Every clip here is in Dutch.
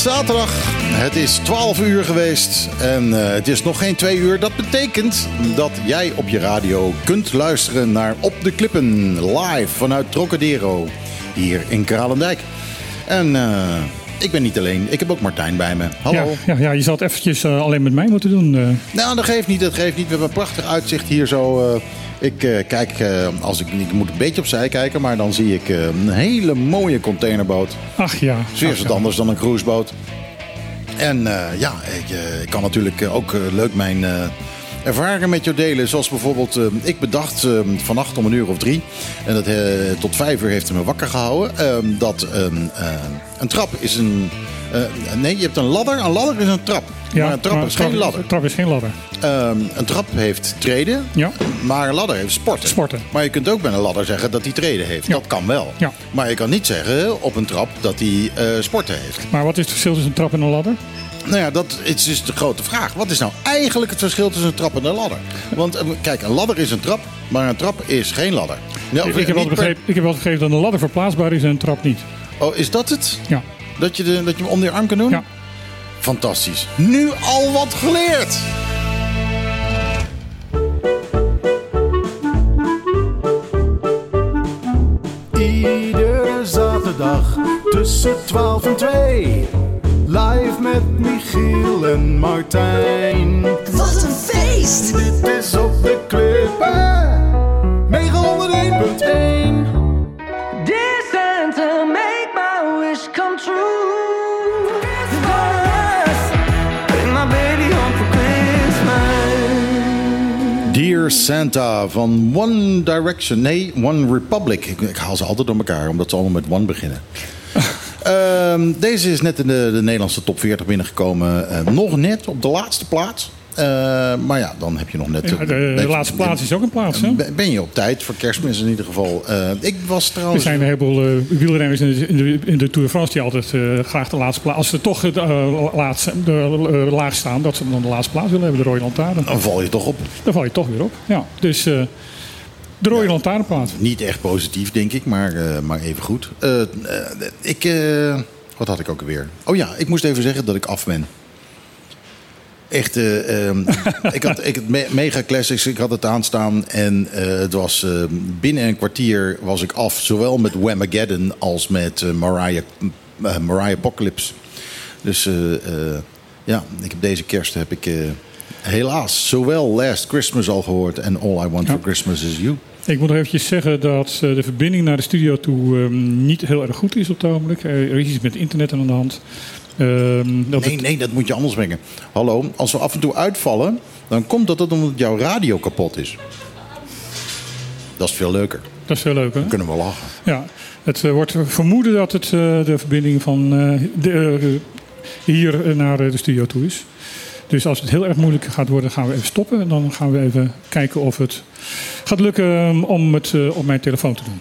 zaterdag. Het is 12 uur geweest en uh, het is nog geen 2 uur. Dat betekent dat jij op je radio kunt luisteren naar Op de Klippen live vanuit Trocadero hier in Kralendijk. En uh, ik ben niet alleen, ik heb ook Martijn bij me. Hallo. Ja, ja, ja je zal het eventjes uh, alleen met mij moeten doen. Nou, dat geeft niet, dat geeft niet. We hebben een prachtig uitzicht hier zo. Ik uh, kijk, uh, als ik, ik moet een beetje opzij kijken, maar dan zie ik uh, een hele mooie containerboot. Ach ja. Zeer wat anders dan een cruiseboot. En ja, ik, ik, kan natuurlijk ook leuk mijn ervaringen met jou delen. Zoals bijvoorbeeld, ik bedacht vannacht om een uur of drie, en dat, tot vijf uur heeft hij me wakker gehouden, dat een trap is een... nee, je hebt een ladder. Een ladder is een trap. Ja, maar een trap maar is geen ladder. Een trap is geen ladder. Um, een trap heeft treden, Ja. maar een ladder heeft sporten. Sporten. Maar je kunt ook bij een ladder zeggen dat hij treden heeft. Ja. Dat kan wel. Ja. Maar je kan niet zeggen op een trap dat hij eh, sporten heeft. Maar wat is het verschil tussen een trap en een ladder? Nou ja, dat is dus de grote vraag. Wat is nou eigenlijk het verschil tussen een trap en een ladder? Want eh, kijk, een ladder is een trap, maar een trap is geen ladder. Ja, ik, ik, heb wel per- begrepen, ik heb wel begrepen dat een ladder verplaatsbaar is en een trap niet. Oh, is dat het? Ja. Dat je, de, dat je hem onder je arm kan doen? Ja. Fantastisch. Nu al wat geleerd. Iedere zaterdag tussen 12 en 2. Live met Michiel en Martijn. Wat een feest! Dit is op de klippen. 901.1. Dear Santa, make my wish come true. Christmas, bring my baby home for Christmas. Dear Santa van One Direction. Nee, One Republic. Ik, ik haal ze altijd door elkaar, omdat ze allemaal met One beginnen. Ehm, deze is net in de, de Nederlandse top 40 binnengekomen. Eh, nog net op de laatste plaats. Eh, maar ja, dan heb je nog net... Ja, de, de laatste plaats is ook een plaats. Hè? Ben je op tijd voor kerstmis in ieder geval. Eh, ik was Er trouwens... zijn een heleboel eh, wielrenners in de, in, de, in de Tour de France die altijd graag de laatste plaats... Als ze toch het, laatste, de, laag staan, dat ze dan de laatste plaats willen hebben, de rode lantaarn. Dan val je toch op. Dan val je toch weer op. Ja, dus de rode lantaarnplaat. Niet echt positief, denk ik, maar, eh, maar even goed. Eh, eh, ik, wat had ik ook alweer? Oh ja, ik moest even zeggen dat ik af ben. Echt, eh, ehm, ik had ik me- mega classics, ik had het aanstaan en het was binnen een kwartier was ik af, zowel met Whamageddon als met Mariah, Mariah Apocalypse. Dus ja, ik heb deze kerst heb ik helaas zowel Last Christmas al gehoord en All I Want Ja. for Christmas Is You. Ik moet nog eventjes zeggen dat eh, de verbinding naar de studio toe ehm, niet heel erg goed is op het ogenblik. Er is iets met internet aan de hand. Ehm, dat Nee, nee, dat moet je anders brengen. Hallo, als we af en toe uitvallen, dan komt dat het omdat jouw radio kapot is. Dat is veel leuker. dat is veel leuk, hè? Dan kunnen we lachen. Ja, het eh, wordt vermoeden dat het eh, de verbinding van de, hier naar de studio toe is. Dus als het heel erg moeilijk gaat worden, gaan we even stoppen. En dan gaan we even kijken of het gaat lukken eh, om het eh, op mijn telefoon te doen.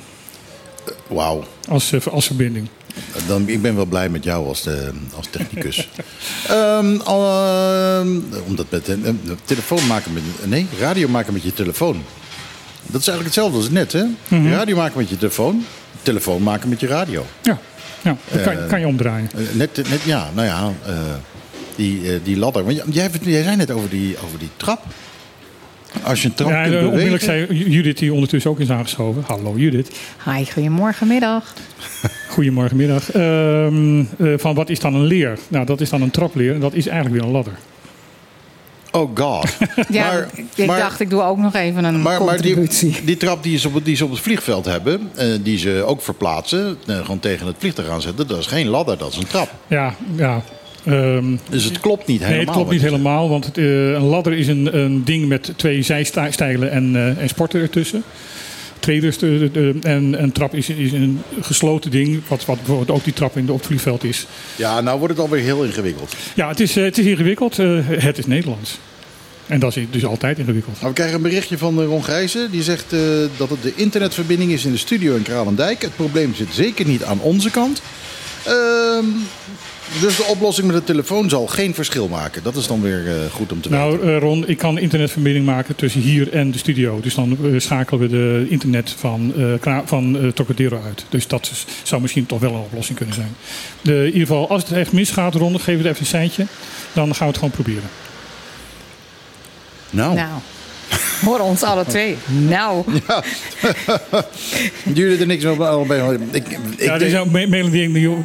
Wauw. Als, eh, als verbinding. Dan, ik ben wel blij met jou als, de, als technicus. Ehm, al, ehm, omdat met telefoon maken met... Nee, radio maken met je telefoon. Dat is eigenlijk hetzelfde als net, hè? Radio maken met je telefoon. Telefoon maken met je radio. Ja, ja dat kan, kan je omdraaien. Eh, Net, net ja, nou ja, eh, die, eh, die ladder. Want jij, jij zei net over die, over die trap. Als je een trap Ja, kunt eh, onmiddellijk bewegen... zei Judith, die ondertussen ook is aangeschoven. Hallo Judith. Hi, goedemorgen, middag. Goedemorgen, middag. Ehm, eh, van wat is dan een leer? Nou, dat is dan een trapleer en dat is eigenlijk weer een ladder. Oh god. Ja, Maar- ik maar- dacht, ik doe ook nog even een Maar, maar die, contributie. die trap die ze, op, die ze op het vliegveld hebben, eh, die ze ook verplaatsen, gewoon tegen het vliegtuig aanzetten, dat is geen ladder, dat is een trap. Ja, ja. Ehm, Dus het klopt niet helemaal. Nee, het klopt niet helemaal, want het, eh, een ladder is een, een ding met twee zijstijlen en, eh, en sporten ertussen. Traders de, de- en een trap is, is een gesloten ding, wat, wat bijvoorbeeld ook die trap in de, op het vliegveld is. Ja, nou wordt het alweer heel ingewikkeld. Ja, het is, eh, het is ingewikkeld. eh, het is Nederlands. En dat is dus altijd ingewikkeld. Nou, we krijgen een berichtje van eh, Ron Grijzen. Die zegt eh, dat het de internetverbinding is in de studio in Kralendijk. Het probleem zit zeker niet aan onze kant. Ehm, dus de oplossing met de telefoon zal geen verschil maken. Dat is dan weer eh, goed om te weten. Nou, eh, Ron, ik kan internetverbinding maken tussen hier en de studio. Dus dan eh, schakelen we de internet van, eh Kra- van eh, Trocadero uit. Dus dat is- zou misschien toch wel een oplossing kunnen zijn. De, in ieder geval, als het echt misgaat, Ron, dan geef het even een seintje. Dan gaan we het gewoon proberen. Nou, Nou, hoor ons alle twee. Nou, jullie er niks over bij. Ik, ik ja, er zijn ook me- mailen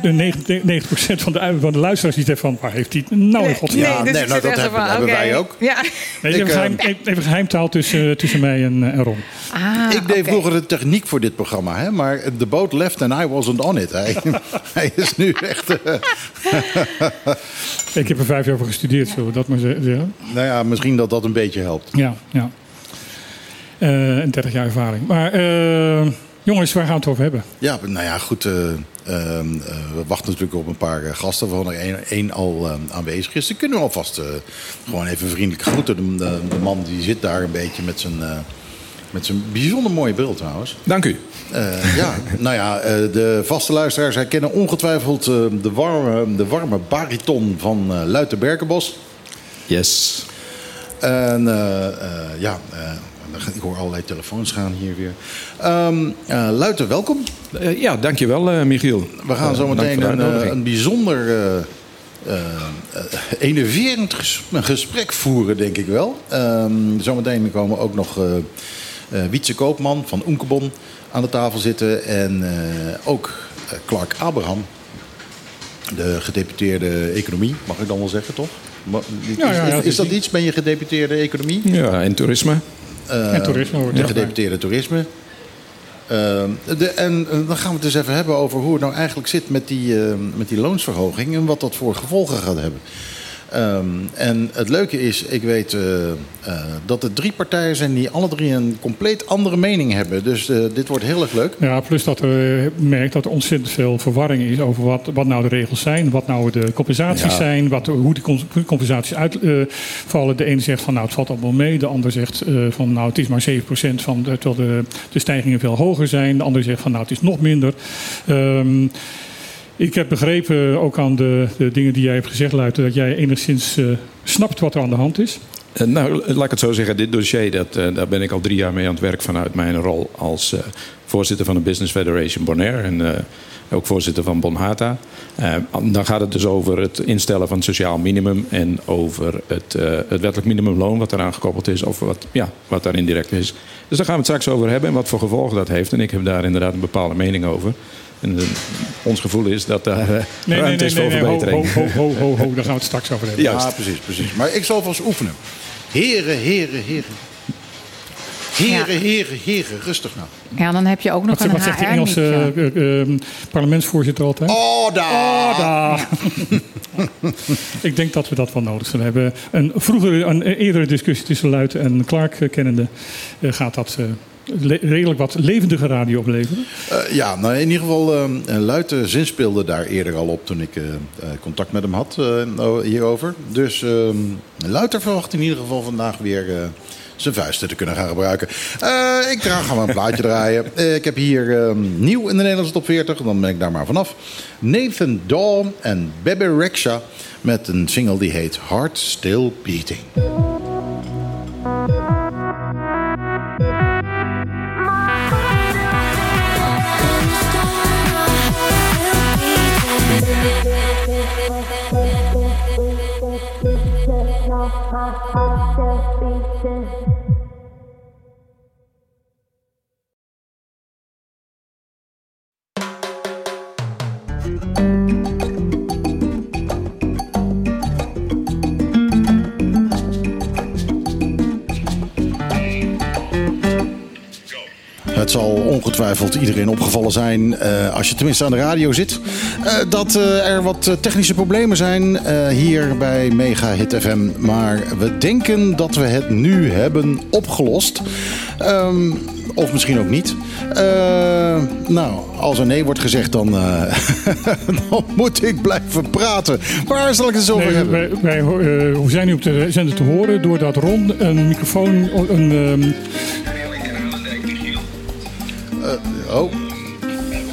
de 90% van de, van de luisteraars zeggen van... waar heeft hij het nou in godsnaam? Ja, nee, ik nou, dat hebben- van, hebben oké. wij ook. Ja. Nee, Ik, even, geheim, eh, even geheimtaal tussen, tussen mij en, en Ron. Ah, ik deed vroeger de techniek voor dit programma, hè, maar de boot left and I wasn't on it. Hij, hij is nu echt. eh, Ik heb er vijf jaar voor gestudeerd, zullen we dat maar ze- zeggen. nou ja, misschien dat dat een beetje helpt. Ja, ja. Eh, en 30 jaar ervaring. Maar eh, jongens, waar gaan we het over hebben? Ja, nou ja, goed. eh, ehm, eh, we wachten natuurlijk op een paar gasten, waarvan er één- één al aanwezig is. Dan kunnen we alvast eh, gewoon even vriendelijk groeten. De, de, de man die zit daar een beetje met zijn, eh, met zijn bijzonder mooie bril trouwens. Dank u. Eh, ja, nou ja, eh, de vaste luisteraars herkennen ongetwijfeld eh, de, warme, de warme bariton van eh Luiten Berkenbos. Yes. En eh, eh, ja, eh, ik hoor allerlei telefoons gaan hier weer. Ehm eh, Luiten, welkom. Eh, ja, dankjewel eh Michiel. We gaan zo meteen een, een bijzonder enerverend ges- gesprek voeren, denk ik wel. Ehm zometeen komen ook nog Wietse Koopman van Oenkebon aan de tafel zitten. En ook Clark Abraham, de gedeputeerde economie, mag ik dan wel zeggen, toch? Is, is- is dat iets? Ben je gedeputeerde economie? Ja, en toerisme. Eh, En toerisme hoort De gedeputeerde toerisme. Ehm, de, en eh, dan gaan we het eens even hebben over hoe het nou eigenlijk zit met die, eh, met die loonsverhoging en wat dat voor gevolgen gaat hebben. Ehm, en het leuke is, ik weet eh, eh, dat er drie partijen zijn die alle drie een compleet andere mening hebben. Dus eh, dit wordt heel erg leuk. Ja, plus dat eh, merkt dat er ontzettend veel verwarring is over wat, wat nou de regels zijn, wat nou de compensaties Ja. zijn, wat, hoe die compensaties uitvallen. de ene zegt van nou het valt allemaal mee, de ander zegt van nou het is maar 7% van terwijl de, de stijgingen veel hoger zijn. De ander zegt van nou het is nog minder. Ehm, ik heb begrepen, ook aan de, de dingen die jij hebt gezegd, Luiten, dat jij enigszins eh, snapt wat er aan de hand is. Eh, nou, laat ik het zo zeggen. Dit dossier, dat, eh, daar ben ik al drie jaar mee aan het werk vanuit mijn rol als voorzitter van de Business Federation Bonaire. En ook voorzitter van Bonhata. Dan gaat het dus over het instellen van het sociaal minimum. En over het, het wettelijk minimumloon wat eraan gekoppeld is. Of wat, ja, wat daar indirect is. Dus daar gaan we het straks over hebben. En wat voor gevolgen dat heeft. En ik heb daar inderdaad een bepaalde mening over. En eh, ons gevoel is dat daar eh, Nee, ruimte nee, nee, is nee, voor verbetering. ho, ho, ho, ho, ho, daar gaan we het straks over hebben. Ja, precies, precies. Maar ik zal vast oefenen. Heren, heren, heren. Heren, heren, heren. Rustig nou. Ja, dan heb je ook nog Wat, een wat zegt die Engelse eh, eh, parlementsvoorzitter altijd? Oh, daar! Daar. ik denk dat we dat wel nodig zullen hebben. Een vroegere, een eerdere discussie tussen Luiten en Clark eh, kennende eh, gaat dat eh, redelijk wat levendige radio opleveren. Eh, ja, nou in ieder geval, eh Luiten zinspeelde daar eerder al op toen ik eh, contact met hem had hierover. Dus eh Luiter verwacht in ieder geval vandaag weer zijn vuisten te kunnen gaan gebruiken. Ik ga gaan we een plaatje draaien. Ik heb hier eh, nieuw in de Nederlandse top 40, dan ben ik daar maar vanaf. Nathan Daw en Bebe Rexha met een single die heet Heart Still Beating. Thank you. Het zal ongetwijfeld iedereen opgevallen zijn, eh, als je tenminste aan de radio zit, eh, dat eh, er wat technische problemen zijn hier bij Mega Hit FM. Maar we denken dat we het nu hebben opgelost. Ehm, of misschien ook niet. Nou, als er nee wordt gezegd, dan, dan moet ik blijven praten. Waar zal ik het eens over Nee, hebben? wij, wij zijn nu op de zender te horen doordat Ron een microfoon, een, ehm, Oh,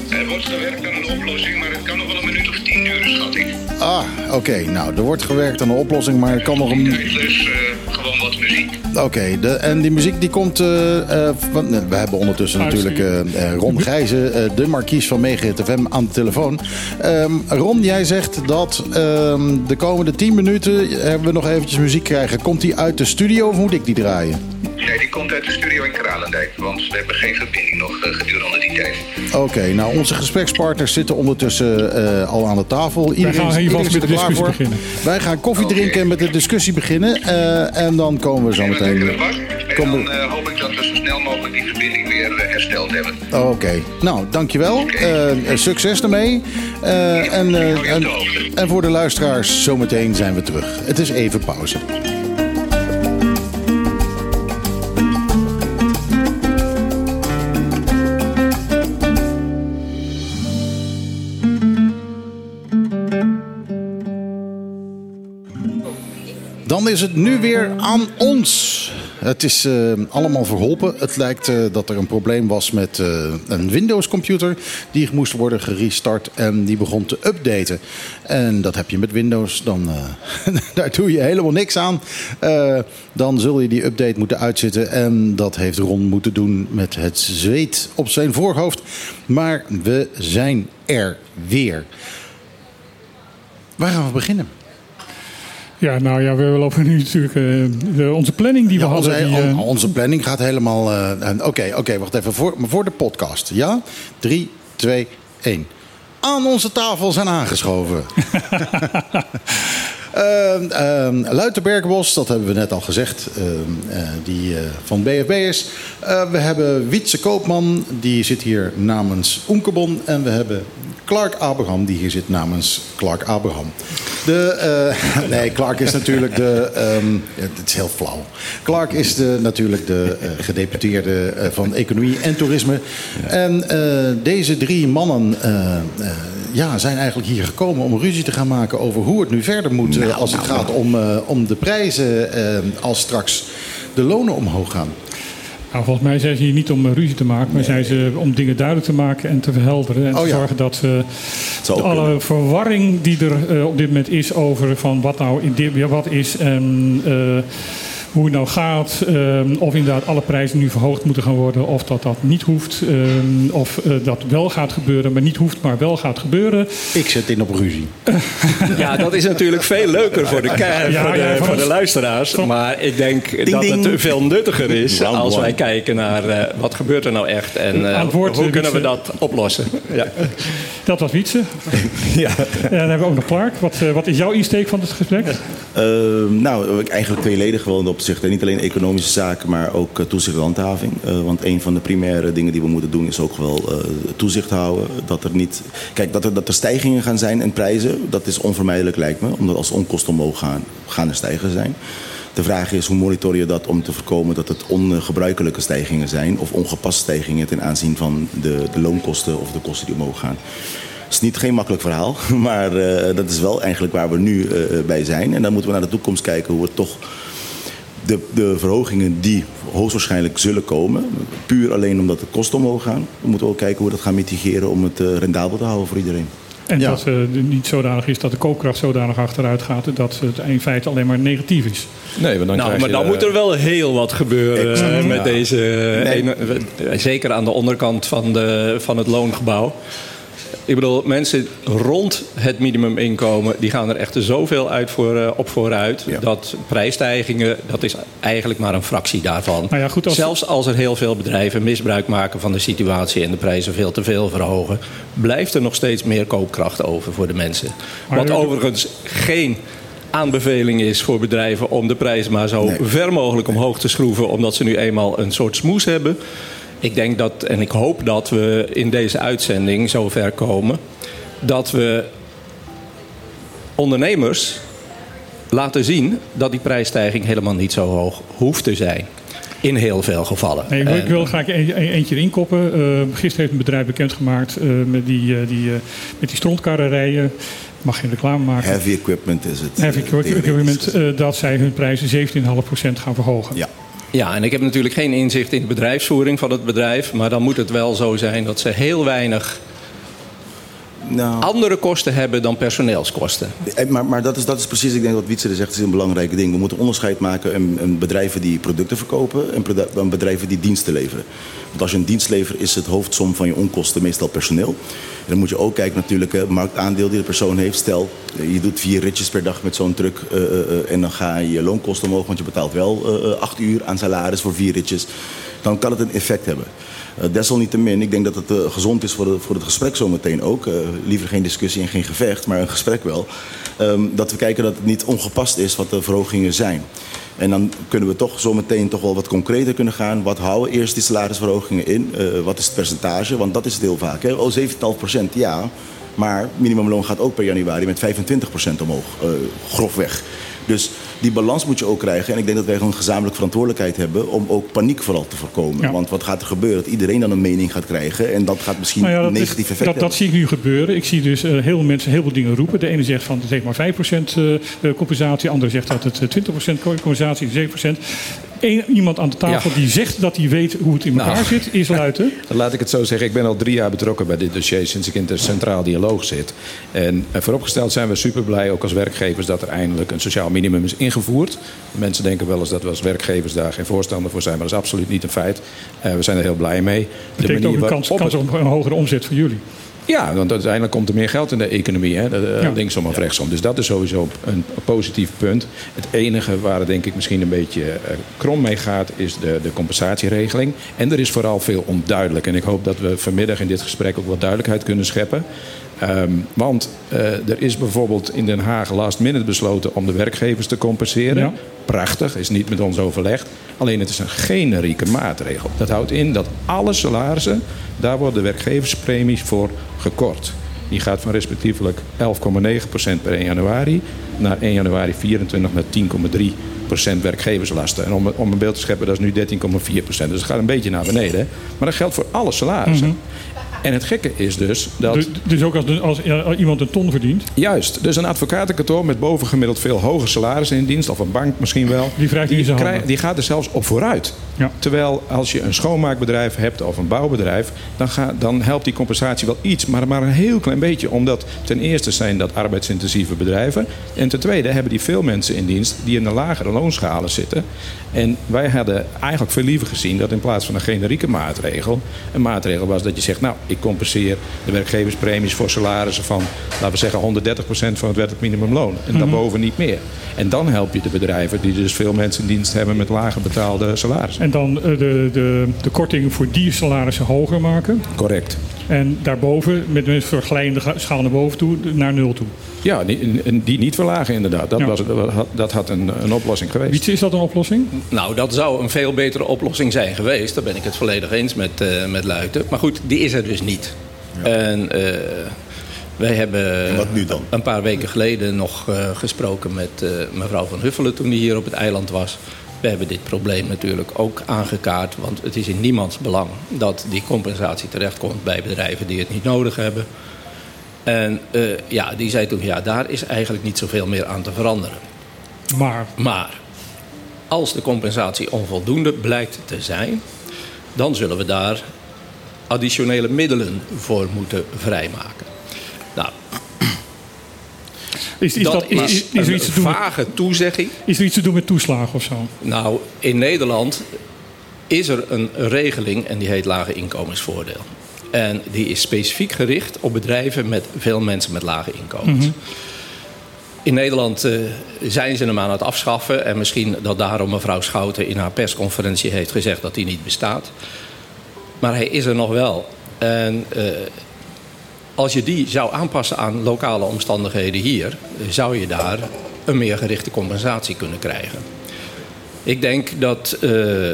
Er wordt gewerkt aan een oplossing, maar het kan nog wel een minuut of tien duren, schat ik. Ah, oké. Nou, er wordt gewerkt aan een oplossing, maar het kan nog een... Dus eh, gewoon wat muziek. Oké, de- en die muziek die komt... eh, eh, van, we hebben ondertussen natuurlijk eh, eh, Ron Gijzen, eh, de markies van Megahit FM, aan de telefoon. Ehm, Ron, jij zegt dat ehm, de komende 10 minuten hebben we nog eventjes muziek krijgen. Komt die uit de studio of moet ik die draaien? Nee, die komt uit de studio in Kralendijk, want we hebben geen verbinding nog eh, gedurende die tijd. Oké, nou onze gesprekspartners zitten ondertussen eh, al aan de tafel. Iedereen, gaan hier iedereen vast met de klaar discussie voor. beginnen. Wij gaan koffie drinken en met de discussie beginnen. eh, en dan komen we zo meteen... bak en Kom- dan eh, hoop ik dat we zo snel mogelijk die verbinding weer hersteld hebben. Oké, nou dankjewel. Eh, eh, succes ermee. Eh, en, eh, en, en voor de luisteraars, zometeen zijn we terug. Het is even pauze. Dan is het nu weer aan ons. Het is eh, allemaal verholpen. Het lijkt eh, dat er een probleem was met eh, een Windows-computer. Die moest worden gerestart en die begon te updaten. En dat heb je met Windows. Dan, daar doe je helemaal niks aan. Dan zul je die update moeten uitzitten. En dat heeft Ron moeten doen met het zweet op zijn voorhoofd. Maar we zijn er weer. Waar gaan we beginnen? Ja, nou ja, we lopen nu natuurlijk... eh, de- onze planning die we Ja, onze, hadden... Die, eh, on- onze planning gaat helemaal. eh, Oké, oké, wacht even. Voor, voor de podcast. Ja? 3, 2, 1. Aan onze tafel zijn aangeschoven. Luiter Bergbos, dat hebben we net al gezegd, ehm, eh, die van BFB is. We hebben Wietse Koopman, die zit hier namens Oenkebon. En we hebben Clark Abraham, die hier zit namens Clark Abraham. De, eh, nee, Clark is natuurlijk de. ehm, het is heel flauw. Clark is de, natuurlijk de eh, gedeputeerde eh, van Economie en Toerisme. En deze drie mannen ja, zijn eigenlijk hier gekomen om ruzie te gaan maken over hoe het nu verder moet. eh, als het gaat om, eh, om de prijzen als straks de lonen omhoog gaan. Nou, volgens mij zijn ze hier niet om eh, ruzie te maken, maar zijn ze om dingen duidelijk te maken en te verhelderen. En Oh te ja. zorgen dat eh, ook alle kunnen. verwarring die er eh, op dit moment is over van wat nou in dit, ja, wat is en eh, hoe het nou gaat. ehm, of inderdaad alle prijzen nu verhoogd moeten gaan worden, of dat dat niet hoeft. ehm, of eh, dat wel gaat gebeuren, maar niet hoeft, maar wel gaat gebeuren. Ik zet in op ruzie. Ja, dat is natuurlijk veel leuker voor de, Ja, voor de, ja, voor de luisteraars. Maar ik denk dat ding. het veel nuttiger is als wij kijken naar eh, wat gebeurt er nou echt en eh, Antwoord, hoe kunnen we dat oplossen. Ja. Dat was Wietse. Ja. En dan hebben we ook nog Clark. Wat, wat is jouw insteek van het gesprek? Ehm, nou, eigenlijk tweeledig wel in dat opzicht. En Niet alleen economische zaken, maar ook eh, toezicht en handhaving. Eh, want een van de primaire dingen die we moeten doen is ook wel eh, toezicht houden. Dat er niet. Kijk, dat er, dat er stijgingen gaan zijn in prijzen, dat is onvermijdelijk lijkt me. Omdat als onkosten omhoog gaan, gaan er stijgingen zijn. De vraag is hoe monitor je dat om te voorkomen dat het ongebruikelijke stijgingen zijn of ongepaste stijgingen ten aanzien van de, de loonkosten of de kosten die omhoog gaan. Het is niet geen makkelijk verhaal, maar dat is wel eigenlijk waar we nu bij zijn. En dan moeten we naar de toekomst kijken hoe we toch de, de verhogingen die hoogstwaarschijnlijk zullen komen, puur alleen omdat de kosten omhoog gaan, we moeten ook kijken hoe we dat gaan mitigeren om het eh, rendabel te houden voor iedereen. En Ja. dat het niet zodanig is dat de koopkracht zodanig achteruit gaat dat het in feite alleen maar negatief is. Nee, want dan Nou, maar dan eh, moet er wel heel wat gebeuren Exact, eh, met ja. deze. eh, Nee. eh, zeker aan de onderkant van, de, van het loongebouw. Ik bedoel, mensen rond het minimuminkomen... die gaan er echt zoveel uit voor, eh, op vooruit... Ja. dat prijsstijgingen, dat is eigenlijk maar een fractie daarvan. Nou ja, goed, als- Zelfs als er heel veel bedrijven misbruik maken van de situatie... en de prijzen veel te veel verhogen... blijft er nog steeds meer koopkracht over voor de mensen. Maar Wat overigens geen aanbeveling is voor bedrijven om de prijs maar zo Nee. ver mogelijk omhoog te schroeven, omdat ze nu eenmaal een soort smoes hebben. Ik denk dat, en ik hoop dat we in deze uitzending zover komen, dat we ondernemers laten zien dat die prijsstijging helemaal niet zo hoog hoeft te zijn. In heel veel gevallen. Nee, ik, wil- ik wil graag een, een- eentje erin koppen. Eh, gisteren heeft een bedrijf bekendgemaakt eh, met die, eh, die, eh, met die strontkarrerijen. Ik mag geen reclame maken. Heavy equipment is het. Heavy equipment, eh, dat zij hun prijzen 17,5% gaan verhogen. Ja. Ja, en ik heb natuurlijk geen inzicht in de bedrijfsvoering van het bedrijf. Maar dan moet het wel zo zijn dat ze heel weinig Nou. andere kosten hebben dan personeelskosten. Eh, Maar, maar dat, is, dat is precies, ik denk wat Wietse zegt, is een belangrijk ding. We moeten onderscheid maken in bedrijven die producten verkopen en produ- en bedrijven die diensten leveren. Want als je een dienst levert, is het hoofdsom van je onkosten meestal personeel. En dan moet je ook kijken natuurlijk, het marktaandeel die de persoon heeft. Stel, eh, je doet vier ritjes per dag met zo'n truck eh, en dan ga je je loonkosten omhoog, want je betaalt wel acht uur aan salaris voor vier ritjes. Dan kan het een effect hebben. Eh, desalniettemin, ik denk dat het eh, gezond is voor, de- voor het gesprek zometeen ook. Eh, liever geen discussie en geen gevecht, maar een gesprek wel. Ehm, dat we kijken dat het niet ongepast is wat de verhogingen zijn. En dan kunnen we toch zometeen toch wel wat concreter kunnen gaan. Wat houden eerst die salarisverhogingen in? Wat is het percentage? Want dat is het heel vaak. Hè? Oh, 17,5 procent, ja. Maar minimumloon gaat ook per januari met 25 procent omhoog. eh, grofweg. Die balans moet je ook krijgen. En ik denk dat wij gewoon een gezamenlijke verantwoordelijkheid hebben om ook paniek vooral te voorkomen. Ja. Want wat gaat er gebeuren? Dat iedereen dan een mening gaat krijgen. En dat gaat misschien Nou ja, dat, negatief effect dat, dat zie ik nu gebeuren. Ik zie dus eh, heel veel mensen heel veel dingen roepen. De ene zegt van het heeft maar 5% eh, eh, compensatie. De andere zegt dat het eh, 20% compensatie, 7%. Eén iemand aan de tafel Ja. die zegt dat hij weet hoe het in elkaar Nou. zit, is Luiten. Dan laat ik het zo zeggen. Ik ben al drie jaar betrokken bij dit dossier sinds ik in de centraal dialoog zit. En eh, vooropgesteld zijn we super blij, ook als werkgevers, dat er eindelijk een sociaal minimum is ingevoerd. Mensen denken wel eens dat we als werkgevers daar geen voorstander voor zijn, maar dat is absoluut niet een feit. Eh, we zijn er heel blij mee. De Betekent ook een kans, waarop kans het- op een hogere omzet voor jullie. Ja, want uiteindelijk komt er meer geld in de economie. Hè? Ja. Linksom of rechtsom. Dus dat is sowieso een positief punt. Het enige waar het denk ik misschien een beetje eh, krom mee gaat... is de, de compensatieregeling. En er is vooral veel onduidelijk. En ik hoop dat we vanmiddag in dit gesprek ook wat duidelijkheid kunnen scheppen. Ehm, want eh, er is bijvoorbeeld in Den Haag last minute besloten... om de werkgevers te compenseren. Ja. Prachtig, is niet met ons overlegd. Alleen het is een generieke maatregel. Dat houdt in dat alle salarissen, daar worden de werkgeverspremies voor gekort. Die gaat van respectievelijk 11,9% per 1 januari naar 1 januari 24 naar 10,3% werkgeverslasten. En om, om een beeld te scheppen, dat is nu 13,4%. Dus het gaat een beetje naar beneden. Maar dat geldt voor alle salarissen. En het gekke is dus dat... Dus, dus ook als, de- als iemand een ton verdient, Juist. Dus een advocatenkantoor met bovengemiddeld veel hoger salarissen in dienst, of een bank misschien wel, Die krij- handen. die gaat er zelfs op vooruit. Ja. Terwijl als je een schoonmaakbedrijf hebt of een bouwbedrijf, dan, ga, dan helpt die compensatie wel iets, maar maar een heel klein beetje. Omdat ten eerste zijn dat arbeidsintensieve bedrijven. En ten tweede hebben die veel mensen in dienst die in de lagere loonschalen zitten. En wij hadden eigenlijk veel liever gezien dat in plaats van een generieke maatregel, een maatregel was dat je zegt, nou, ik compenseer de werkgeverspremies voor salarissen van, laten we zeggen, 130% van het wettelijk minimumloon. En daarboven niet meer. En dan help je de bedrijven die dus veel mensen in dienst hebben met lager betaalde salarissen. en dan eh, de, de, de korting voor die salarissen hoger maken. Correct. En daarboven, met een vergelijkende schaal naar boven toe, naar nul toe. Ja, die, en die niet verlagen inderdaad. Dat, Ja. was, dat had- dat had een, een oplossing geweest. Wietse, is dat een oplossing? Nou, dat zou een veel betere oplossing zijn geweest. Daar ben ik het volledig eens met, eh met Luiten. Maar goed, die is er dus niet. En eh, wij hebben En wat nu dan? een paar weken geleden nog eh, gesproken met eh, mevrouw van Huffelen toen die hier op het eiland was. We hebben dit probleem natuurlijk ook aangekaart. Want het is in niemands belang dat die compensatie terechtkomt bij bedrijven die het niet nodig hebben. En eh, ja, die zei toen, ja, daar is eigenlijk niet zoveel meer aan te veranderen. Maar Maar als de compensatie onvoldoende blijkt te zijn, dan zullen we daar additionele middelen voor moeten vrijmaken. Nou, is, is, dat, dat, is, is, er iets te doen met, vage toezegging. is er iets te doen met toeslagen of zo? Nou, in Nederland is er een regeling en die heet lage inkomensvoordeel. En die is specifiek gericht op bedrijven met veel mensen met lage inkomens. In Nederland eh, zijn ze hem aan het afschaffen. En misschien dat daarom mevrouw Schouten in haar persconferentie heeft gezegd dat die niet bestaat. Maar hij is er nog wel. En eh, als je die zou aanpassen aan lokale omstandigheden hier, zou je daar een meer gerichte compensatie kunnen krijgen. Ik denk dat eh,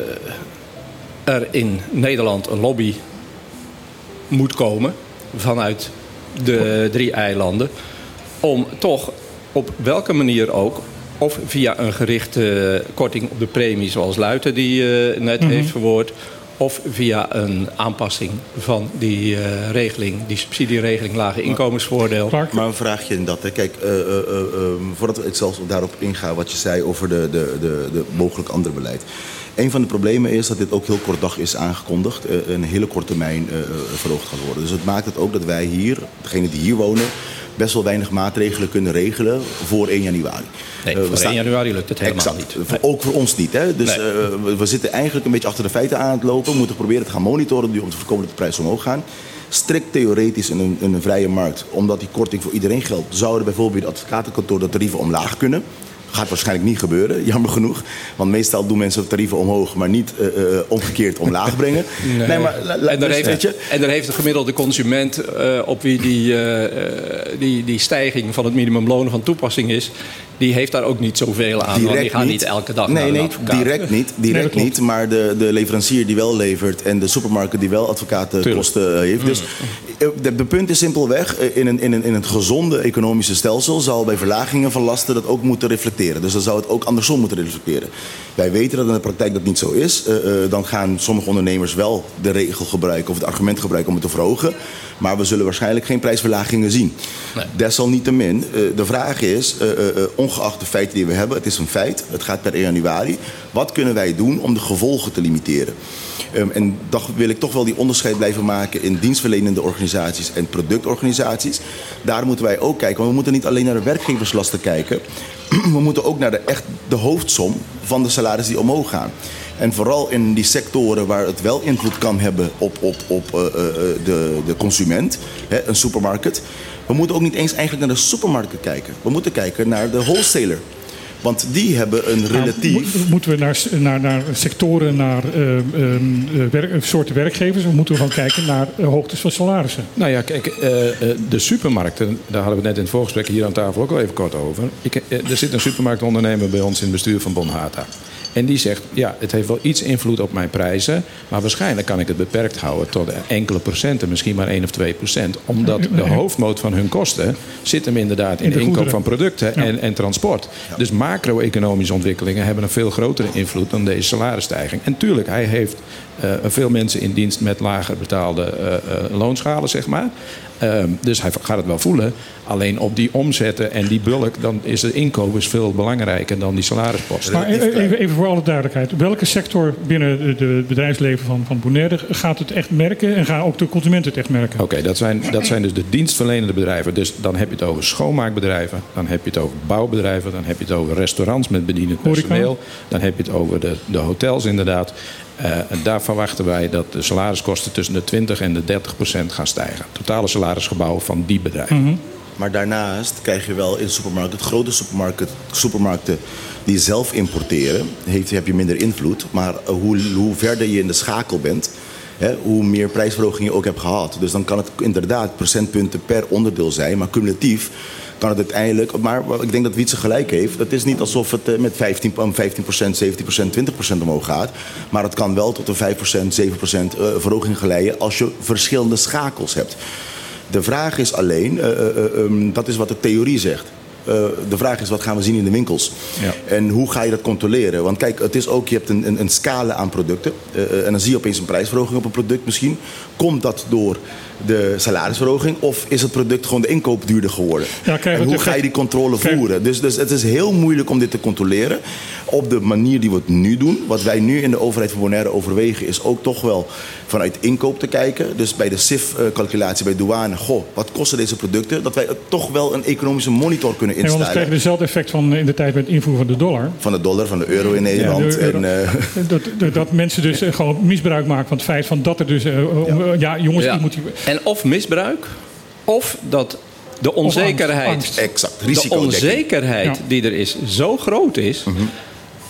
er in Nederland een lobby moet komen vanuit de drie eilanden. Om toch op welke manier ook, of via een gerichte korting op de premie zoals Luiten die eh, net heeft verwoord. Of via een aanpassing van die eh, regeling, die subsidieregeling lage inkomensvoordeel. Maar een vraagje in dat. Hè. Kijk, eh, eh, voordat we zelfs daarop ingaan wat je zei over de, de, de, de mogelijk andere beleid. Een van de problemen is dat dit ook heel kort dag is aangekondigd. een hele korte termijn verhoogd gaat worden. Dus het maakt het ook dat wij hier, degenen die hier wonen, best wel weinig maatregelen kunnen regelen voor 1 januari. Nee, Eh, voor 1 januari lukt het helemaal exact. niet. Ook voor ons niet. Hè? Dus Nee. eh, we, we zitten eigenlijk een beetje achter de feiten aan het lopen. We moeten proberen te gaan monitoren om te voorkomen dat de prijzen omhoog gaan. Strikt theoretisch in een, in een vrije markt, omdat die korting voor iedereen geldt, zouden bijvoorbeeld advocatenkantoor de tarieven omlaag kunnen. Gaat waarschijnlijk niet gebeuren, jammer genoeg. Want meestal doen mensen de tarieven omhoog, maar niet eh, eh, omgekeerd omlaag brengen. Nee, maar en, daar dus, heeft, je, en daar heeft de gemiddelde consument eh, op wie die, die, die stijging van het minimumloon van toepassing is, die heeft daar ook niet zoveel aan. want die gaan niet elke dag nee, naar een nee, advocaat. direct niet. Direct niet. Maar de, de leverancier die wel levert en de supermarkt die wel advocatenkosten eh, heeft. Dus eh, de, de punt is simpelweg, eh, in een, in, een, in een gezonde economische stelsel zal bij verlagingen van lasten dat ook moeten reflecteren. Dus dan zou het ook andersom moeten reflecteren. Wij weten dat in de praktijk dat niet zo is. Dan gaan sommige ondernemers wel de regel gebruiken of het argument gebruiken om het te verhogen. Maar we zullen waarschijnlijk geen prijsverlagingen zien. Desalniettemin, eh, de vraag is, eh, eh, eh, ongeacht de feiten die we hebben, het is een feit, het gaat per 1 januari. Wat kunnen wij doen om de gevolgen te limiteren? Ehm, en dan wil ik toch wel die onderscheid blijven maken in dienstverlenende organisaties en productorganisaties. Daar moeten wij ook kijken, want we moeten niet alleen naar de werkgeverslasten kijken. We moeten ook naar de, echt de hoofdsom van de salarissen die omhoog gaan. En vooral in die sectoren waar het wel invloed kan hebben op, op, op eh, eh, de, de consument, hè, een supermarkt. We moeten ook niet eens eigenlijk naar de supermarkten kijken. We moeten kijken naar de wholesaler. Want die hebben een Nou, relatief. mo- moeten we naar, naar, naar sectoren, naar eh, ehm, eh, werk- soorten werkgevers? Of moeten we gewoon kijken naar eh, hoogtes van salarissen? Nou ja, kijk, eh, eh, de supermarkten, daar hadden we het net in het voorgesprek hier aan tafel ook al even kort over. Ik, er zit een supermarktondernemer bij ons in het bestuur van Bonhata. En die zegt, ja, het heeft wel iets invloed op mijn prijzen, maar waarschijnlijk kan ik het beperkt houden tot enkele procenten, misschien maar 1 of 2 procent. Omdat de hoofdmoot van hun kosten zit hem inderdaad in, In de inkoop goederen. van producten Ja. en, en transport. Dus macro-economische ontwikkelingen hebben een veel grotere invloed dan deze salarisstijging. En tuurlijk, hij heeft veel mensen in dienst met lager betaalde eh, eh, loonschalen, zeg maar. Ehm, dus hij gaat het wel voelen. Alleen op die omzetten en die bulk, dan is de inkoop is veel belangrijker dan die salarisposten. Maar even, even voor alle duidelijkheid. Welke sector binnen het bedrijfsleven van, van Bonaire gaat het echt merken en gaan ook de consumenten het echt merken? Oké, dat, zijn, dat zijn dus de dienstverlenende bedrijven. Dus dan heb je het over schoonmaakbedrijven, dan heb je het over bouwbedrijven, dan heb je het over restaurants met bedienend personeel, dan heb je het over de, de hotels inderdaad. Eh, en daar verwachten wij dat de salariskosten tussen de 20 en de 30 procent gaan stijgen. Totale salarisgebouw van die bedrijven. Maar daarnaast krijg je wel in supermarkten, grote supermarkten, supermarkten die zelf importeren, heeft, heb je minder invloed. Maar hoe, hoe verder je in de schakel bent, hè, hoe meer prijsverhoging je ook hebt gehad. Dus dan kan het inderdaad procentpunten per onderdeel zijn, maar cumulatief kan het uiteindelijk. Maar ik denk dat Wietse gelijk heeft. Het is niet alsof het eh, met 15, eh, 15% 17% 20% omhoog gaat. Maar het kan wel tot een 5% 7% eh, verhoging geleiden als je verschillende schakels hebt. De vraag is alleen, eh, ehm, dat is wat de theorie zegt. Eh, de vraag is, wat gaan we zien in de winkels? Ja. En hoe ga je dat controleren? Want kijk, het is ook, je hebt een, een, een scala aan producten. Eh, eh, en dan zie je opeens een prijsverhoging op een product misschien. Komt dat door de salarisverhoging? Of is het product gewoon de inkoop duurder geworden? Ja, en hoe ga je die controle voeren? Dus, dus het is heel moeilijk om dit te controleren. Op de manier die we het nu doen. Wat wij nu in de overheid van Bonaire overwegen... is ook toch wel vanuit inkoop te kijken. Dus bij de SIF-calculatie bij douane... goh, wat kosten deze producten? Dat wij toch wel een economische monitor kunnen En anders instellen. krijg je dezelfde effect van in de tijd met het invoeren van de dollar. Van de dollar, van de euro in Nederland. Ja, de euro. en, eh, Dat, dat, dat mensen dus eh, gewoon misbruik maken van het feit van dat er dus... eh, ja, jongens, Ja. ik moet... die- En of misbruik, of dat de onzekerheid, angst. exact, de onzekerheid Ja. die er is zo groot is.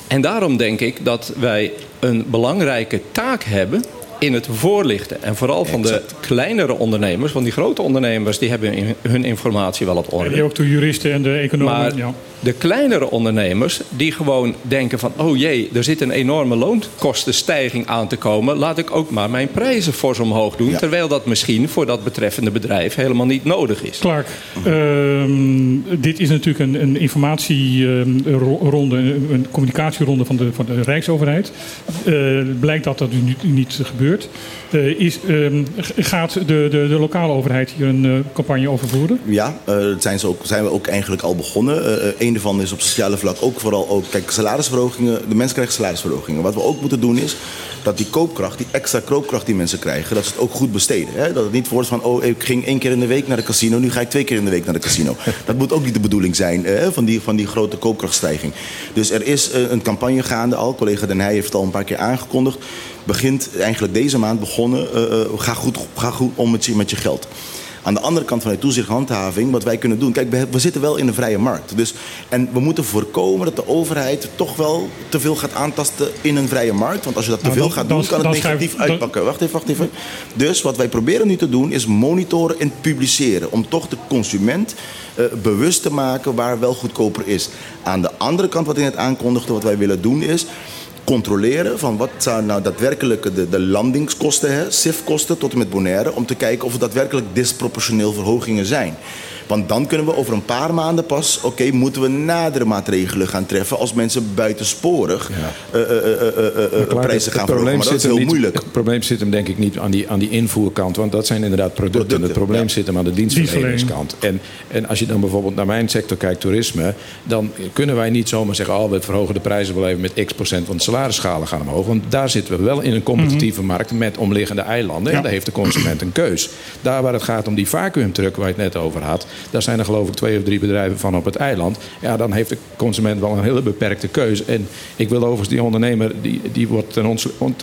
En daarom denk ik dat wij een belangrijke taak hebben in het voorlichten. En vooral van de kleinere ondernemers. Want die grote ondernemers die hebben in- hun informatie wel op En orde. die ook de juristen en de economen. Maar ja. de kleinere ondernemers die gewoon denken van... oh jee, er zit een enorme loonkostenstijging aan te komen... laat ik ook maar mijn prijzen fors omhoog doen. Ja. Terwijl dat misschien voor dat betreffende bedrijf helemaal niet nodig is. Clark, ehm, dit is natuurlijk een, een informatieronde, een, een communicatieronde van de, van de Rijksoverheid. Eh, blijkt dat dat nu niet, niet gebeurt. Eh, is, ehm, gaat de, de, de lokale overheid hier een eh, campagne over voeren? Ja, eh, dat zijn, ze ook, zijn we ook eigenlijk al begonnen. Een daarvan is op sociale vlak ook vooral ook... Kijk, salarisverhogingen, de mensen krijgen salarisverhogingen. Wat we ook moeten doen is dat die koopkracht, die extra koopkracht die mensen krijgen... dat ze het ook goed besteden. Hè? Dat het niet wordt van, oh, ik ging één keer in de week naar de casino... nu ga ik twee keer in de week naar de casino. dat moet ook niet de bedoeling zijn van, die, van die grote koopkrachtstijging. Dus er is een campagne gaande al. Collega Den Heij heeft het al een paar keer aangekondigd. Begint eigenlijk deze maand begonnen. eh, eh, ga, goed, ga goed om met je, met je geld. Aan de andere kant van de toezichthandhaving, wat wij kunnen doen. Kijk, we, we zitten wel in een vrije markt. Dus, en we moeten voorkomen dat de overheid toch wel te veel gaat aantasten in een vrije markt. Want als je dat te Nou, veel gaat dan- doen, kan het negatief schrijf- uitpakken. Wacht even, wacht even. Dus wat wij proberen nu te doen, is monitoren en publiceren. Om toch de consument eh, bewust te maken waar wel goedkoper is. Aan de andere kant, wat ik net aankondigde, wat wij willen doen is controleren van wat zijn nou daadwerkelijk de, de landingskosten, SIF-kosten tot en met Bonaire, om te kijken of het daadwerkelijk disproportioneel verhogingen zijn. Want dan kunnen we over een paar maanden pas, oké, moeten we nadere maatregelen gaan treffen als mensen buitensporig eh, eh, eh, eh, eh, eh, Klaar, prijzen gaan verhogen. probleem Maar dat is zit hem heel niet- moeilijk. Het probleem zit hem denk ik niet aan die, aan die invoerkant, want dat zijn inderdaad producten. Producten, het probleem ja. zit hem aan de dienstverleningskant. En, en als je dan bijvoorbeeld naar mijn sector kijkt, toerisme, dan kunnen wij niet zomaar zeggen: oh, we verhogen de prijzen wel even met x procent, want de salarisschalen gaan omhoog. Want daar zitten we wel in een competitieve markt met omliggende eilanden. En daar heeft de consument een keus. Daar waar het gaat om die vacuümtruck waar je het net over had, daar zijn er geloof ik twee of drie bedrijven van op het eiland. Ja, dan heeft de consument wel een hele beperkte keus. En ik wil overigens die ondernemer, die, die wordt ten,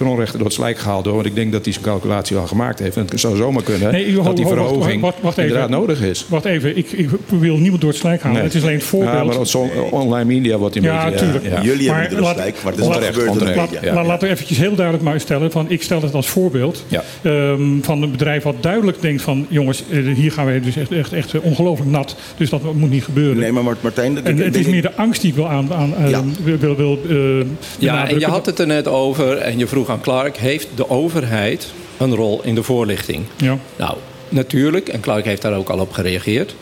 onrechte door het slijk gehaald hoor. Want ik denk dat hij zijn calculatie al gemaakt heeft. En het zou zomaar kunnen Nee, dat die wacht- verhoging wacht- wacht even. inderdaad nodig is. Wacht even, ik, ik wil niemand door het slijk halen. Nee. Het is alleen het voorbeeld. Ja, maar online media wordt een Ja, tuurlijk. Jullie Maar hebben laat- gelijk, maar het is laat- in media. Ja. Maar laten we eventjes heel duidelijk maar stellen. Van, ik stel het als voorbeeld Ja. ehm, van een bedrijf wat duidelijk denkt van... jongens, eh, hier gaan wij dus echt, echt, echt ongelooflijk nat. Dus dat moet niet gebeuren. Nee, maar Mart- Martijn... en het is meer de angst die ik wil aan, aan eh, Ja. wil, wil, wil, eh, Ja, en je had het er net over en je vroeg aan Clark... heeft de overheid een rol in de voorlichting? Ja. Nou, natuurlijk, en Clark heeft daar ook al op gereageerd.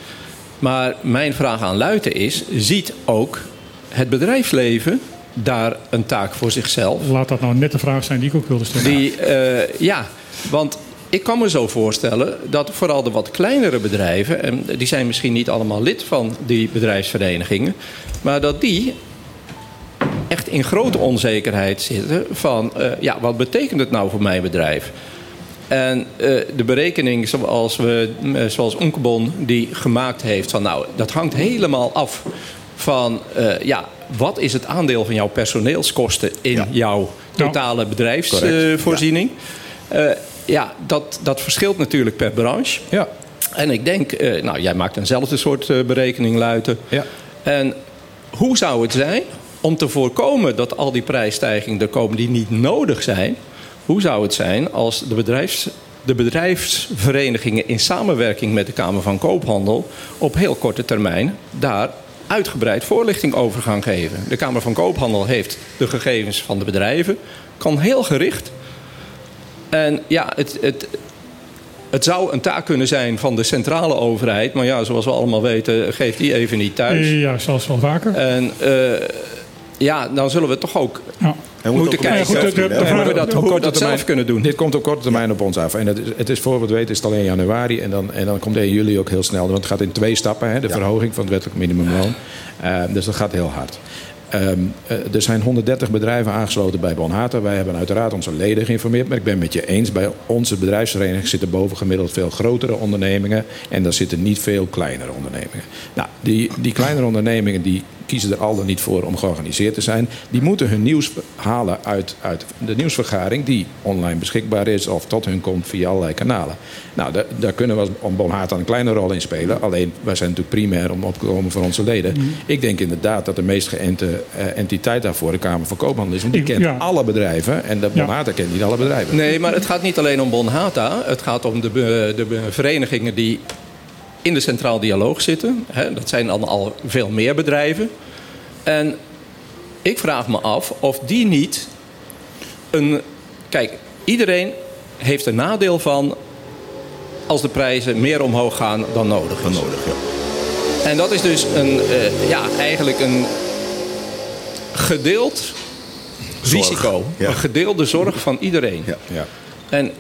Maar mijn vraag aan Luiten is... ziet ook het bedrijfsleven daar een taak voor zichzelf? Laat dat nou net de vraag zijn die ik ook wilde stellen. Die, eh, ja, want ik kan me zo voorstellen dat vooral de wat kleinere bedrijven... en die zijn misschien niet allemaal lid van die bedrijfsverenigingen... maar dat die echt in grote onzekerheid zitten van... eh, ja, wat betekent het nou voor mijn bedrijf? En eh, de berekening zoals, we, eh, zoals Onkebon die gemaakt heeft... van nou, dat hangt helemaal af van... ja, wat is het aandeel van jouw personeelskosten in Ja. jouw totale bedrijfsvoorziening? Eh, ja, dat, dat verschilt natuurlijk per branche. Ja. En ik denk, eh, nou, jij maakt eenzelfde soort eh, berekening, Luiten. Ja. En hoe zou het zijn om te voorkomen dat al die prijsstijgingen er komen die niet nodig zijn? Hoe zou het zijn als de, bedrijfs, de bedrijfsverenigingen in samenwerking met de Kamer van Koophandel op heel korte termijn daar uitgebreid voorlichting over gaan geven? De Kamer van Koophandel heeft de gegevens van de bedrijven, kan heel gericht. En ja, het, het, het zou een taak kunnen zijn van de centrale overheid. Maar ja, zoals we allemaal weten, geeft die even niet thuis. Ja, zoals wel vaker. En eh, ja, dan zullen we toch ook Ja. Moeten kijken hoe we vraag- dat, Op hoe we korte dat zelf termijn- kunnen doen. Dit komt op korte termijn op ons af. En het is, het is voor wat we weten is het alleen januari. En dan, en dan komt 1 juli ook heel snel. Want het gaat in twee stappen. Hè, de verhoging van het wettelijk minimumloon. Eh, dus dat gaat heel hard. Ehm, eh, er zijn 130 bedrijven aangesloten bij Bonhata. Wij hebben uiteraard onze leden geïnformeerd. Maar ik ben met je eens. Bij onze bedrijfsvereniging zitten bovengemiddeld veel grotere ondernemingen. En daar zitten niet veel kleinere ondernemingen. Nou, die, die kleinere ondernemingen die kiezen er al dan niet voor om georganiseerd te zijn. Die moeten hun nieuws halen uit, uit de nieuwsvergaring die online beschikbaar is of tot hun komt via allerlei kanalen. Nou, daar, daar kunnen we om Bon Haat een kleine rol in spelen. Alleen wij zijn natuurlijk primair om op te komen voor onze leden. Ik denk inderdaad dat de meest geënte eh, entiteit daarvoor de Kamer van Koophandel is. Want die kent ja. alle bedrijven en de Bon Ja. Haat kent niet alle bedrijven. Nee, maar het gaat niet alleen om Bonhata. Het gaat om de, be- de be- verenigingen die in de Centraal Dialoog zitten. Hè, dat zijn dan al veel meer bedrijven. En ik vraag me af of die niet een. Kijk, iedereen heeft een nadeel van als de prijzen meer omhoog gaan dan nodig is. nodig, ja. En dat is dus een, eh, ja, eigenlijk een gedeeld risico. ja. Een gedeelde zorg van iedereen. Ja. En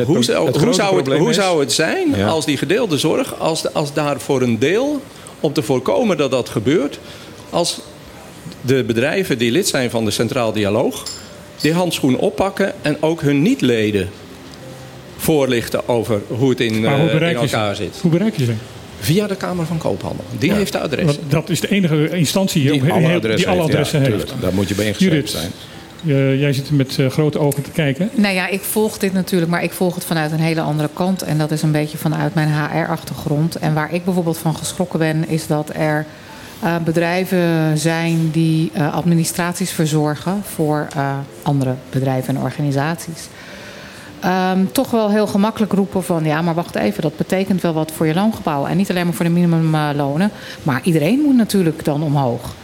het hoe, zou, het hoe, zou, het, probleem hoe is- zou het zijn Ja. als die gedeelde zorg, als, de- als daar voor een deel, om te voorkomen dat dat gebeurt, als de bedrijven die lid zijn van de Centraal Dialoog, die handschoen oppakken en ook hun niet-leden voorlichten over hoe het in, hoe eh, in elkaar zit. Hoe bereik je ze? Via de Kamer van Koophandel. Die heeft de adres. Want dat is de enige instantie Die die, alle adressen die alle heeft. Adressen. Daar moet je bij ingeschreven Judith, zijn. Eh, jij zit er met eh, grote ogen te kijken. Nou ja, ik volg dit natuurlijk, maar ik volg het vanuit een hele andere kant. En dat is een beetje vanuit mijn HR-achtergrond. En waar ik bijvoorbeeld van geschrokken ben, is dat er eh, bedrijven zijn die administraties verzorgen voor andere bedrijven en organisaties. Ehm, toch wel heel gemakkelijk roepen van ja, maar wacht even, dat betekent wel wat voor je loongebouw. En niet alleen maar voor de minimumlonen, maar iedereen moet natuurlijk dan omhoog.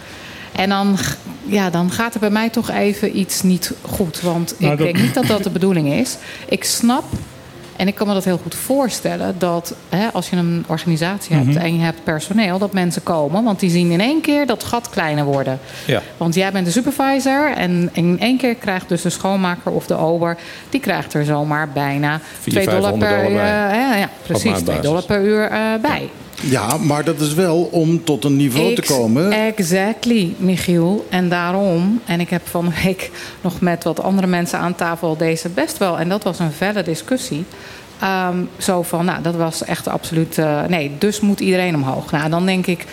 En dan, ja, dan gaat er bij mij toch even iets niet goed. Want Nou, ik dat- denk niet dat dat de bedoeling is. Ik snap, en ik kan me dat heel goed voorstellen, dat hè, als je een organisatie hebt en je hebt personeel, dat mensen komen. Want die zien in één keer dat gat kleiner worden. Ja. Want jij bent de supervisor en in één keer krijgt dus de schoonmaker of de ober... die krijgt er zomaar bijna 400, 2 dollar 500 per, bij. eh, ja, precies, 2 maandbasis. dollar per uur eh, bij. Ja, maar dat is wel om tot een niveau te komen. Exactly, Michiel. En daarom, en ik heb van de week nog met wat andere mensen aan tafel deze best wel, en dat was een felle discussie. Ehm, zo van, nou, dat was echt absoluut. eh, nee, dus moet iedereen omhoog. Nou, dan denk ik.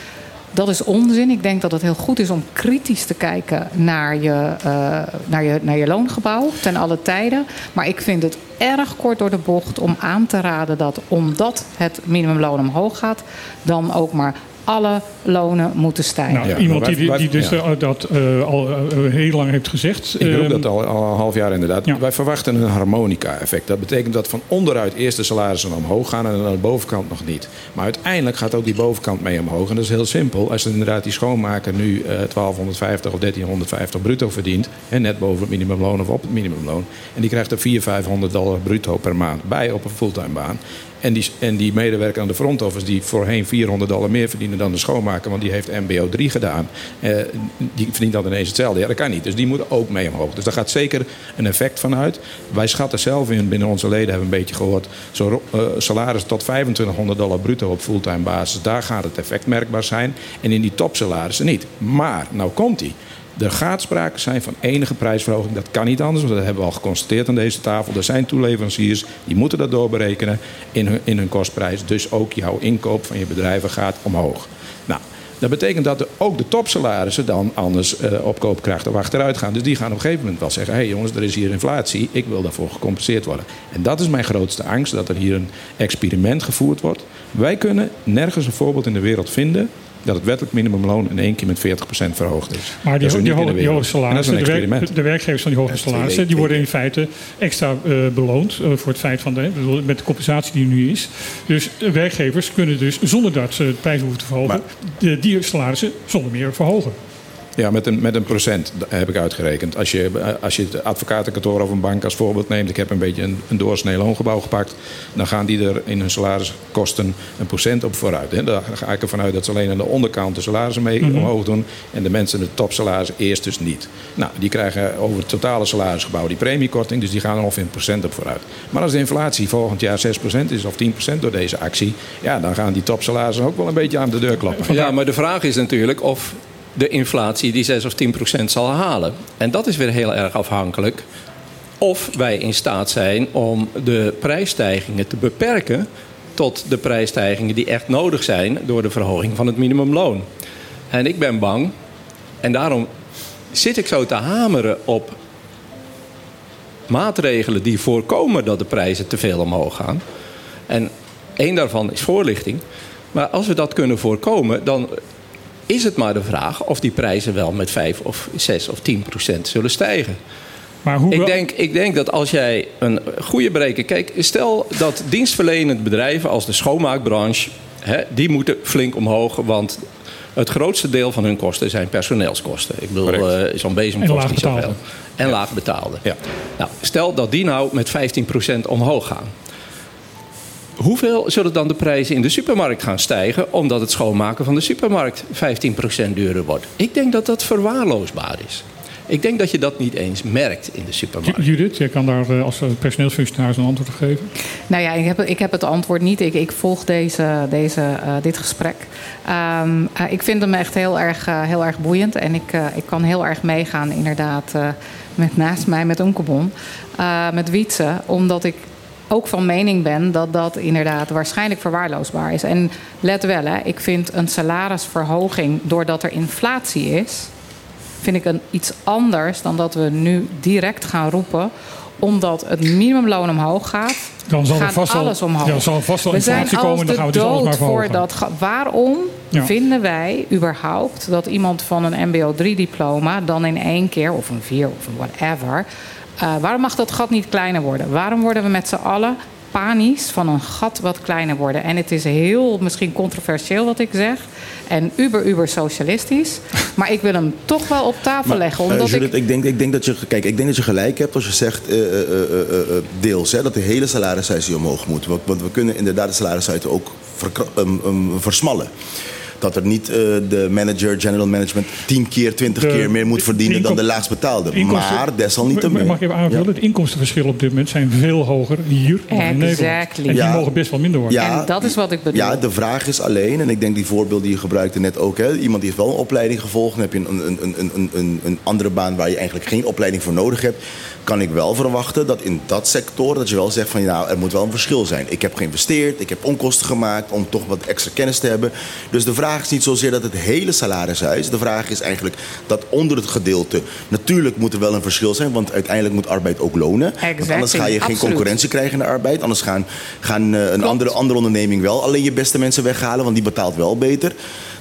Dat is onzin. Ik denk dat het heel goed is om kritisch te kijken naar je, eh, naar je, naar je loongebouw ten alle tijden. Maar ik vind het erg kort door de bocht om aan te raden dat omdat het minimumloon omhoog gaat, dan ook maar alle lonen moeten stijgen. Nou, Ja, iemand die, die dus ja. eh, dat eh, al eh, heel lang heeft gezegd. Ik roep Ehm, dat al, al een half jaar inderdaad. Ja. Wij verwachten een harmonica-effect. Dat betekent dat van onderuit eerst de salarissen omhoog gaan en dan aan de bovenkant nog niet. Maar uiteindelijk gaat ook die bovenkant mee omhoog. En dat is heel simpel. Als inderdaad die schoonmaker nu eh 1250 of 1350 bruto verdient, en net boven het minimumloon of op het minimumloon, en die krijgt er 400, 500 dollar bruto per maand bij op een fulltime baan. En die, en die medewerker aan de front office die voorheen 400 dollar meer verdiende dan de schoonmaker, want die heeft MBO 3 gedaan, eh, die verdient dan ineens hetzelfde. Ja, dat kan niet. Dus die moeten ook mee omhoog. Dus daar gaat zeker een effect van uit. Wij schatten zelf in, binnen onze leden hebben we een beetje gehoord, zo, eh, salaris tot 2500 dollar bruto op fulltime basis, daar gaat het effect merkbaar zijn. En in die topsalarissen niet. Maar, nou komt die. Er gaat sprake zijn van enige prijsverhoging. Dat kan niet anders, want dat hebben we al geconstateerd aan deze tafel. Er zijn toeleveranciers die moeten dat doorberekenen in hun, in hun kostprijs. Dus ook jouw inkoop van je bedrijven gaat omhoog. Nou, dat betekent dat ook de topsalarissen dan anders eh, op koopkracht of achteruit gaan. Dus die gaan op een gegeven moment wel zeggen: hé hey jongens, er is hier inflatie, ik wil daarvoor gecompenseerd worden. En dat is mijn grootste angst, dat er hier een experiment gevoerd wordt. Wij kunnen nergens een voorbeeld in de wereld vinden dat het wettelijk minimumloon in één keer met 40% verhoogd is. Maar die, die, hoge, die salarissen, de, werk- experiment. de werkgevers van die hoge salarissen, die worden in feite extra eh, beloond eh, voor het feit van de, met de compensatie die er nu is. Dus werkgevers kunnen dus zonder dat ze de prijs hoeven te verhogen, de, die salarissen zonder meer verhogen. Ja, met een, met een procent heb ik uitgerekend. Als je, als je het advocatenkantoor of een bank als voorbeeld neemt... ik heb een beetje een, een doorsnee loongebouw gepakt... dan gaan die er in hun salariskosten een procent op vooruit. Hè. Daar ga ik ervan uit dat ze alleen aan de onderkant de salarissen mee omhoog doen... en de mensen de topsalaris eerst dus niet. Nou, die krijgen over het totale salarisgebouw die premiekorting... dus die gaan er ongeveer een procent op vooruit. Maar als de inflatie volgend jaar 6% is of 10% door deze actie... ja, dan gaan die topsalarissen ook wel een beetje aan de deur kloppen. Ja, maar de vraag is natuurlijk of de inflatie die 6 of 10 procent zal halen. En dat is weer heel erg afhankelijk of wij in staat zijn om de prijsstijgingen te beperken tot de prijsstijgingen die echt nodig zijn door de verhoging van het minimumloon. En ik ben bang En daarom zit ik zo te hameren op maatregelen die voorkomen dat de prijzen te veel omhoog gaan. En één daarvan is voorlichting. Maar als we dat kunnen voorkomen, dan is het maar de vraag of die prijzen wel met 5 of 6 of 10 procent zullen stijgen. Maar hoe Ik denk, ik denk dat als jij een goede berekening... Kijk, stel dat dienstverlenend bedrijven als de schoonmaakbranche... Hè, die moeten flink omhoog, want het grootste deel van hun kosten zijn personeelskosten. Ik bedoel, Correct. eh, zo'n bezem kost laag niet zoveel. En laag betaalde. Ja. Nou, stel dat die nou met 15% omhoog gaan. Hoeveel zullen dan de prijzen in de supermarkt gaan stijgen... omdat het schoonmaken van de supermarkt 15% duurder wordt? Ik denk dat dat verwaarloosbaar is. Ik denk dat je dat niet eens merkt in de supermarkt. Judith, jij kan daar eh, als eh, personeelsfunctionaris een antwoord op geven. Nou ja, ik heb, ik heb het antwoord niet. Ik, ik volg deze, deze, eh, dit gesprek. Ehm, eh, ik vind hem echt heel erg, heel erg boeiend. En ik, ik kan heel erg meegaan, inderdaad, eh, met naast mij, met Onkebon, eh, met Wietse. Omdat ik ook van mening ben dat dat inderdaad waarschijnlijk verwaarloosbaar is. En let wel, hè, ik vind een salarisverhoging doordat er inflatie is vind ik een iets anders dan dat we nu direct gaan roepen omdat het minimumloon omhoog gaat. Dan zal er gaat vast alles omhoog. ja, er zal vast wel we zijn inflatie komen, dan de gaan we dus alles maar voor dat. Waarom Ja. vinden wij überhaupt dat iemand van een MBO 3-diploma dan in één keer, of een 4 of een whatever, eh, waarom mag dat gat niet kleiner worden? Waarom worden we met z'n allen panisch van een gat wat kleiner worden? En het is heel misschien controversieel wat ik zeg. En uber, uber socialistisch. Maar ik wil hem toch wel op tafel Maar, leggen. eh, Omdat Judith, ik, ik... denk, ik denk dat je, kijk, ik denk dat je gelijk hebt als je zegt eh, deels hè, dat de hele salarishuizen omhoog moet. Want, want we kunnen inderdaad de salarishuizen ook verkra- um, um, versmallen. Dat er niet eh, de manager, general management, 10 keer, 20 De- keer meer moet verdienen dan de laagst betaalde. Inkomsten- Maar desalniettemin. Mag ik even aanvullen? Het inkomstenverschillen op dit moment zijn veel hoger hier dan in Nederland. En die Ja. mogen best wel minder worden. Ja, en dat is wat ik bedoel. Ja, de vraag is alleen, en ik denk die voorbeeld die je gebruikte net ook, hè, iemand die heeft wel een opleiding gevolgd, dan heb je een, een, een, een, een, een andere baan waar je eigenlijk geen opleiding voor nodig hebt, kan ik wel verwachten dat in dat sector dat je wel zegt van ja, er moet wel een verschil zijn. Ik heb geïnvesteerd, ik heb onkosten gemaakt om toch wat extra kennis te hebben. Dus de vraag is niet zozeer dat het hele salarishuis, de vraag is eigenlijk dat onder het gedeelte, natuurlijk moet er wel een verschil zijn, want uiteindelijk moet arbeid ook lonen. Want anders ga je geen absoluut. concurrentie krijgen in de arbeid. Anders gaan, gaan eh, een andere, andere onderneming wel alleen je beste mensen weghalen, want die betaalt wel beter.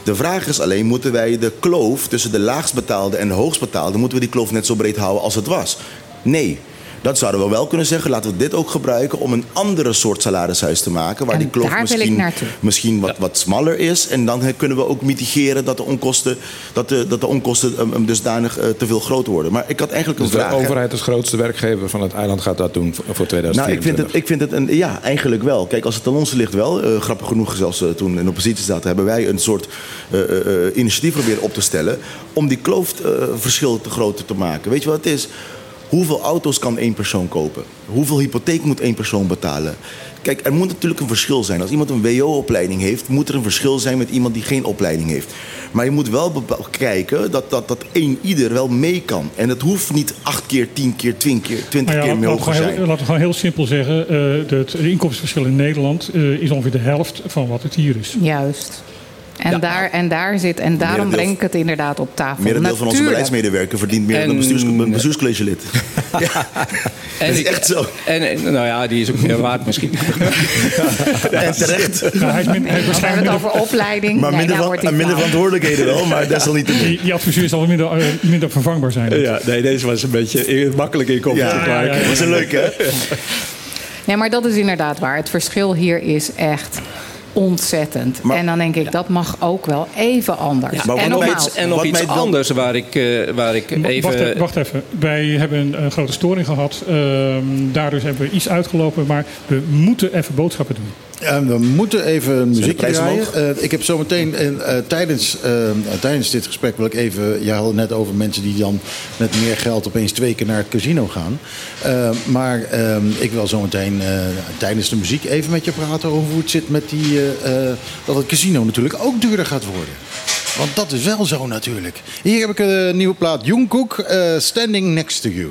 De vraag is alleen, moeten wij de kloof tussen de laagst betaalde en de hoogst betaalde, moeten we die kloof net zo breed houden als het was? Nee. Dat zouden we wel kunnen zeggen. Laten we dit ook gebruiken om een andere soort salarishuis te maken. Waar En die kloof misschien, misschien wat, wat smaller is. En dan kunnen we ook mitigeren dat de onkosten, dat de, dat de onkosten um, um, dusdanig eh, te veel groot worden. Maar ik had eigenlijk een Dus de vraag. hè. overheid als grootste werkgever van het eiland gaat dat doen voor voor Nou, 2024. ik vind het, ik vind het een, ja, eigenlijk wel. Kijk, als het aan ons ligt wel. eh, grappig genoeg, zelfs eh, toen in oppositie zaten, hebben wij een soort eh, eh, eh, initiatief proberen op te stellen. om die kloofverschil te groter te maken. Weet je wat het is? Hoeveel auto's kan één persoon kopen? Hoeveel hypotheek moet één persoon betalen? Kijk, er moet natuurlijk een verschil zijn. Als iemand een WO-opleiding heeft, moet er een verschil zijn met iemand die geen opleiding heeft. Maar je moet wel kijken dat, dat, dat één ieder wel mee kan. En het hoeft niet acht keer, tien keer, twintig keer, twintig Nou ja, keer meer gewoon zijn. heel, laten we gewoon heel simpel zeggen. eh, het inkomstenverschil in Nederland eh, is ongeveer de helft van wat het hier is. Juist. En, daar, en daar zit, en daarom breng ik het inderdaad op tafel. Merendeel van onze beleidsmedewerker verdient meer dan een En- bestuurs, een bestuurscollegelid. ja, En dat is echt zo. En, nou ja, die is ook meer waard misschien. En terecht. Nou, hij is, min- hij is Dan hebben we waarschijnlijk het over opleiding. Maar Nee, minder, nou van, minder verantwoordelijkheden wel, maar desalniettemin. die, die adviseur zal minder, eh, minder vervangbaar zijn. Ja, nee, deze was een beetje makkelijk in Ja, te maken. ja, ja. dat is een leuke, hè? Nee, maar dat is inderdaad waar. Het verschil hier is echt ontzettend. Maar- en dan denk ik, dat mag ook wel even anders. Maar en nogmaals, iets, en nog iets dan- anders waar ik, eh, waar ik Wacht, even... even, wacht even. Wij hebben een, een grote storing gehad. Ehm, daardoor hebben we iets uitgelopen. Maar we moeten even boodschappen doen. En we moeten even muziek prijzen draaien. Eh, ik heb zometeen eh, tijdens, eh, eh, tijdens dit gesprek wil ik even... Je had het net over mensen die dan met meer geld opeens twee keer naar het casino gaan. Eh, maar ik wil zometeen eh, tijdens de muziek even met je praten over hoe het zit met die... dat het casino natuurlijk ook duurder gaat worden. Want dat is wel zo natuurlijk. Hier heb ik een nieuwe plaat. Jungkook, Standing Next to You.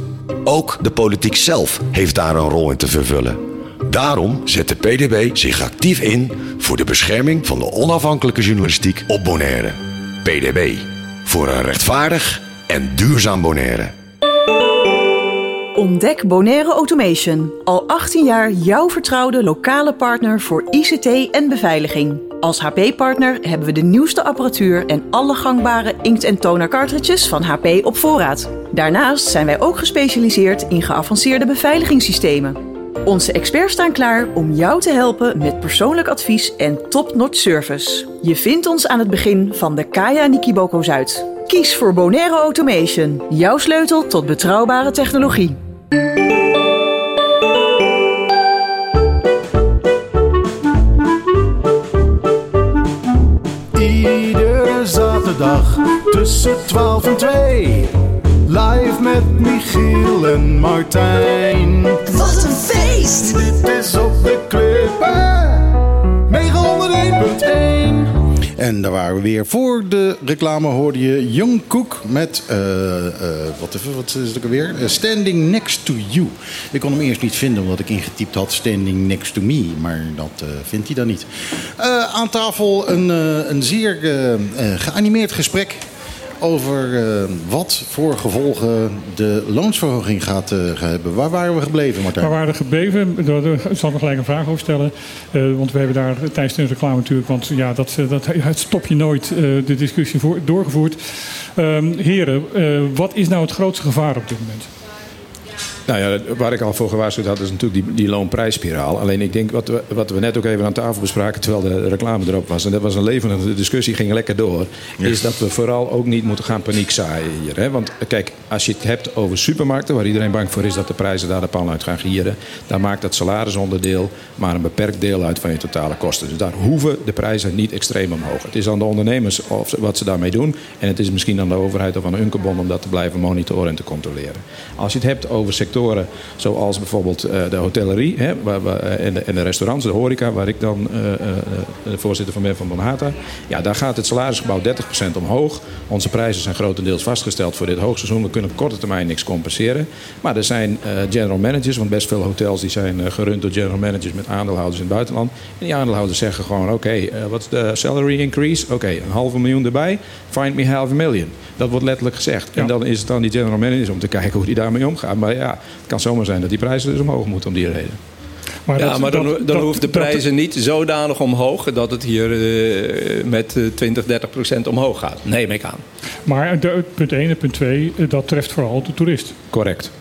Ook de politiek zelf heeft daar een rol in te vervullen. Daarom zet de PDB zich actief in voor de bescherming van de onafhankelijke journalistiek op Bonaire. PDB. Voor een rechtvaardig en duurzaam Bonaire. Ontdek Bonaire Automation. Al 18 jaar jouw vertrouwde lokale partner voor ICT en beveiliging. Als HP-partner hebben we de nieuwste apparatuur en alle gangbare inkt- en toner cartridges van HP op voorraad. Daarnaast zijn wij ook gespecialiseerd in geavanceerde beveiligingssystemen. Onze experts staan klaar om jou te helpen met persoonlijk advies en top-notch service. Je vindt ons aan het begin van de Kaya Nikiboko Zuid. Kies voor Bonaire Automation, jouw sleutel tot betrouwbare technologie. Zaterdag tussen 12 en 2. Live met Michiel en Martijn. Wat een feest! Dit is op de klippen. 901.1. En daar waren we weer. Voor de reclame hoorde je Young Cook met, eh, wat, even, wat is het ook alweer? Eh, Standing Next to You. Ik kon hem eerst niet vinden omdat ik ingetypt had Standing Next to Me. Maar dat vindt hij dan niet. Aan tafel een, een zeer geanimeerd gesprek over eh, wat voor gevolgen de loonsverhoging gaat eh, hebben. Waar waren we gebleven, Martijn? Waar waren we gebleven? Daar zal ik gelijk een vraag over stellen. Eh, want we hebben daar tijdens de reclame natuurlijk... want ja, dat, dat het stop je nooit, de discussie voor, doorgevoerd. Ehm, heren, wat is nou het grootste gevaar op dit moment? Nou ja, waar ik al voor gewaarschuwd had, is natuurlijk die, die loonprijsspiraal. Alleen ik denk wat we, wat we net ook even aan tafel bespraken, terwijl de reclame erop was, en dat was een levendige discussie, ging lekker door, is dat we vooral ook niet moeten gaan paniek zaaien hier. Hè? Want kijk, als je het hebt over supermarkten, waar iedereen bang voor is dat de prijzen daar de pan uit gaan gieren, dan maakt dat salarisonderdeel maar een beperkt deel uit van je totale kosten. Dus daar hoeven de prijzen niet extreem omhoog. Het is aan de ondernemers of wat ze daarmee doen. En het is misschien aan de overheid of aan Unkebon om dat te blijven monitoren en te controleren. Als je het hebt over sectoren zoals bijvoorbeeld eh, de hotellerie hè, waar, waar, eh, en, de, en de restaurants, de horeca, waar ik dan eh, eh, voorzitter van ben van Bonhata. Ja, daar gaat het salarisgebouw 30% omhoog. Onze prijzen zijn grotendeels vastgesteld voor dit hoogseizoen. We kunnen op korte termijn niks compenseren. Maar er zijn general managers, want best veel hotels die zijn gerund door general managers met aandeelhouders in het buitenland. En die aandeelhouders zeggen gewoon: oké, wat is de salary increase? Oké, een halve miljoen erbij. Find me half a million. Dat wordt letterlijk gezegd. En dan is het aan die general managers om te kijken hoe die daarmee omgaan. Maar ja, het kan zomaar zijn dat die prijzen dus omhoog moeten om die reden. ja, dat- maar dan, dan dat- hoeft de dat- prijzen niet zodanig omhoog dat het hier eh, met eh, 20, 30 procent omhoog gaat. Neem ik aan. Maar de, punt 1 en punt 2, eh, dat treft vooral de toerist. Correct.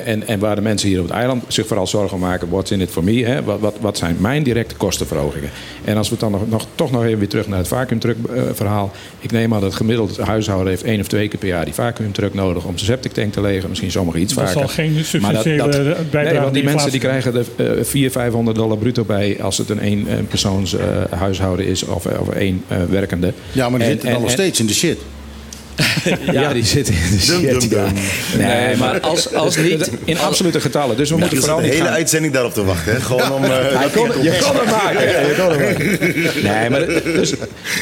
En, en, waar de mensen hier op het eiland zich vooral zorgen maken, what's in it for me? Hè? Wat, wat, wat zijn mijn directe kostenverhogingen? En als we dan nog, nog, toch nog even weer terug naar het vacuümtruck eh, verhaal. Ik neem aan dat het gemiddeld huishouden heeft één of twee keer per jaar die vacuümtruck nodig om zijn septic tank te legen. Misschien sommigen iets Dat vaker. zal geen Maar dat- substantiële dat- bijdrage Nee, want die mensen die krijgen er eh 400, 500 dollar bruto bij als het een één eh, persoons eh, huishouden is of, of één eh, werkende. Ja, maar die En- zitten dan nog steeds in de shit. Ja, die zitten in de Dum, shit. dum, ja. dum. Nee, maar als, als niet... In absolute getallen. Dus we Ja, moeten zit vooral een niet hele gaan... uitzending daarop te wachten. Hè? Gewoon om... eh, kon, je kon het maken. Je kon het maken. Nee, maar dus,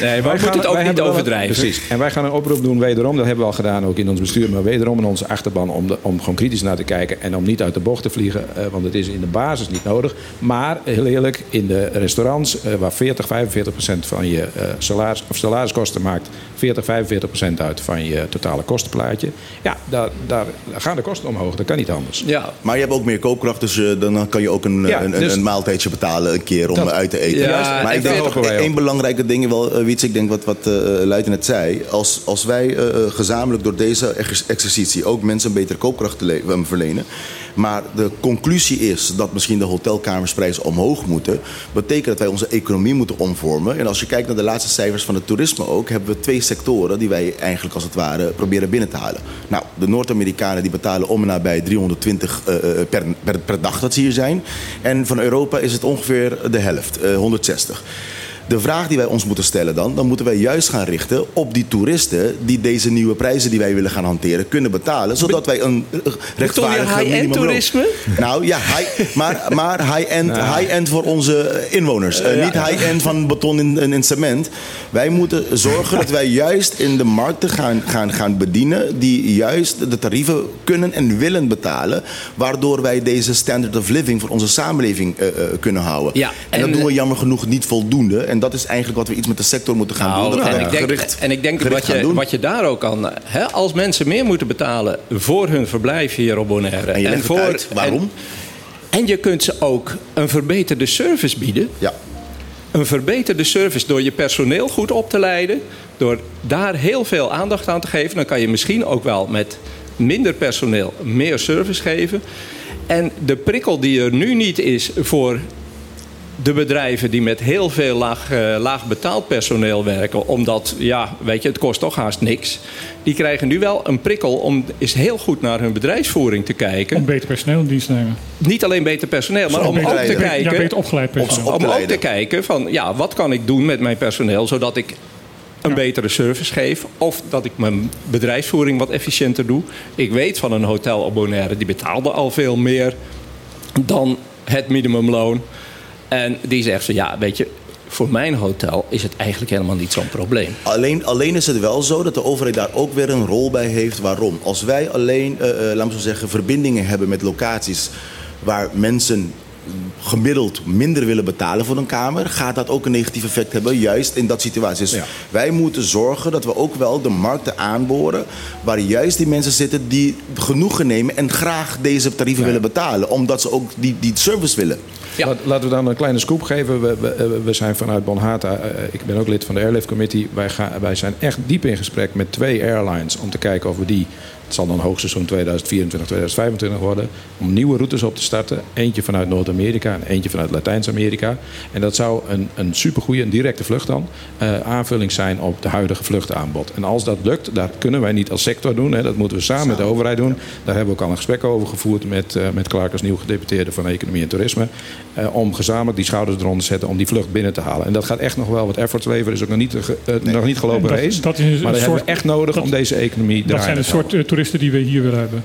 Nee, we moeten het ook wij niet overdrijven. Precies. En wij gaan een oproep doen, wederom, dat hebben we al gedaan ook in ons bestuur, maar wederom in onze achterban om, de, om gewoon kritisch naar te kijken en om niet uit de bocht te vliegen, eh, want het is in de basis niet nodig. Maar heel eerlijk, in de restaurants, eh, waar 40, 45 procent van je eh, salaris, of salariskosten maakt, 40, 45 procent uit. Van je totale kostenplaatje. Ja, daar, daar gaan de kosten omhoog. Dat kan niet anders. Ja. Maar je hebt ook meer koopkracht, dus eh, dan kan je ook een, Ja, een, een, dus- een maaltijdje betalen een keer om Dat- uit te eten. Ja, maar ik denk ook één belangrijke ding, wel, eh, Wiets, ik denk wat, wat eh Luiten net zei. Als, als wij eh, eh, gezamenlijk door deze ex- exercitie ook mensen een betere koopkracht te le- eh, verlenen. Maar de conclusie is dat misschien de hotelkamersprijzen omhoog moeten. Betekent dat wij onze economie moeten omvormen. En als je kijkt naar de laatste cijfers van het toerisme ook, hebben we twee sectoren die wij eigenlijk als het ware proberen binnen te halen. Nou, de Noord-Amerikanen die betalen om en nabij 320 eh, eh, per, per, per dag dat ze hier zijn. En van Europa is het ongeveer de helft, eh, 160. De vraag die wij ons moeten stellen dan, dan moeten wij juist gaan richten op die toeristen die deze nieuwe prijzen die wij willen gaan hanteren kunnen betalen, zodat wij een eh, rechtvaardige high-end minimumloon- toerisme? Nou ja, high, maar, maar high-end high-end voor onze inwoners. Eh, Ja. Niet high-end van beton en, en, en cement. Wij moeten zorgen dat wij juist in de markten gaan, gaan, gaan bedienen die juist de tarieven kunnen en willen betalen, waardoor wij deze standard of living voor onze samenleving eh, eh, kunnen houden. Ja, en, en- dat doen we jammer genoeg niet voldoende. En dat is eigenlijk wat we iets met de sector moeten gaan doen. Nou, Dat we en, ik denk, gericht- en ik denk wat je, doen. wat je daar ook kan... Hè, als mensen meer moeten betalen voor hun verblijf hier op Bonaire... En voor, uit. Waarom? En, en je kunt ze ook een verbeterde service bieden. Ja. Een verbeterde service door je personeel goed op te leiden. Door daar heel veel aandacht aan te geven. Dan kan je misschien ook wel met minder personeel meer service geven. En de prikkel die er nu niet is voor de bedrijven die met heel veel laag, eh, laag betaald personeel werken, omdat, ja, weet je, het kost toch haast niks. Die krijgen nu wel een prikkel om eens heel goed naar hun bedrijfsvoering te kijken. Om beter personeel in dienst te nemen. Niet alleen beter personeel, maar Om ook te ja, kijken. beter opgeleid personeel. Om Op te ook te kijken van, ja, wat kan ik doen met mijn personeel zodat ik een betere service geef. Of dat ik mijn bedrijfsvoering wat efficiënter doe. Ik weet van een hotel op Bonaire, die betaalde al veel meer dan het minimumloon. En die zegt ze, ja, weet je, voor mijn hotel is het eigenlijk helemaal niet zo'n probleem. Alleen, alleen is het wel zo dat de overheid daar ook weer een rol bij heeft. Waarom? Als wij alleen, eh, eh, laten we zo zeggen, verbindingen hebben met locaties waar mensen gemiddeld minder willen betalen voor een kamer, gaat dat ook een negatief effect hebben, juist in dat situatie. Dus wij moeten zorgen dat we ook wel de markten aanboren waar juist die mensen zitten die genoegen nemen en graag deze tarieven willen betalen, omdat ze ook die, die service willen. Laat- laten we dan een kleine scoop geven. We, we, we zijn vanuit Bonhata, eh, ik ben ook lid van de Airlift Committee. Wij, gaan, wij zijn echt diep in gesprek met twee airlines om te kijken of we die, het zal dan hoogseizoen 2024, 2025 worden, om nieuwe routes op te starten. Eentje vanuit Noord-Amerika en eentje vanuit Latijns-Amerika. En dat zou een, een supergoeie, een directe vlucht dan, eh, aanvulling zijn op de huidige vluchtaanbod. En als dat lukt, dat kunnen wij niet als sector doen. Hè, dat moeten we samen met de overheid doen. Daar hebben we ook al een gesprek over gevoerd met, eh met Clark als nieuw gedeputeerde van Economie en Toerisme. Eh, om gezamenlijk die schouders eronder te zetten om die vlucht binnen te halen. En dat gaat echt nog wel wat efforts leveren. Is ook nog niet, ge- eh, nog niet gelopen Dat- race. dat is maar dat soort- hebben we echt nodig om deze economie Dat draaiende zijn de te houden. soort eh, toeristen die we hier willen hebben.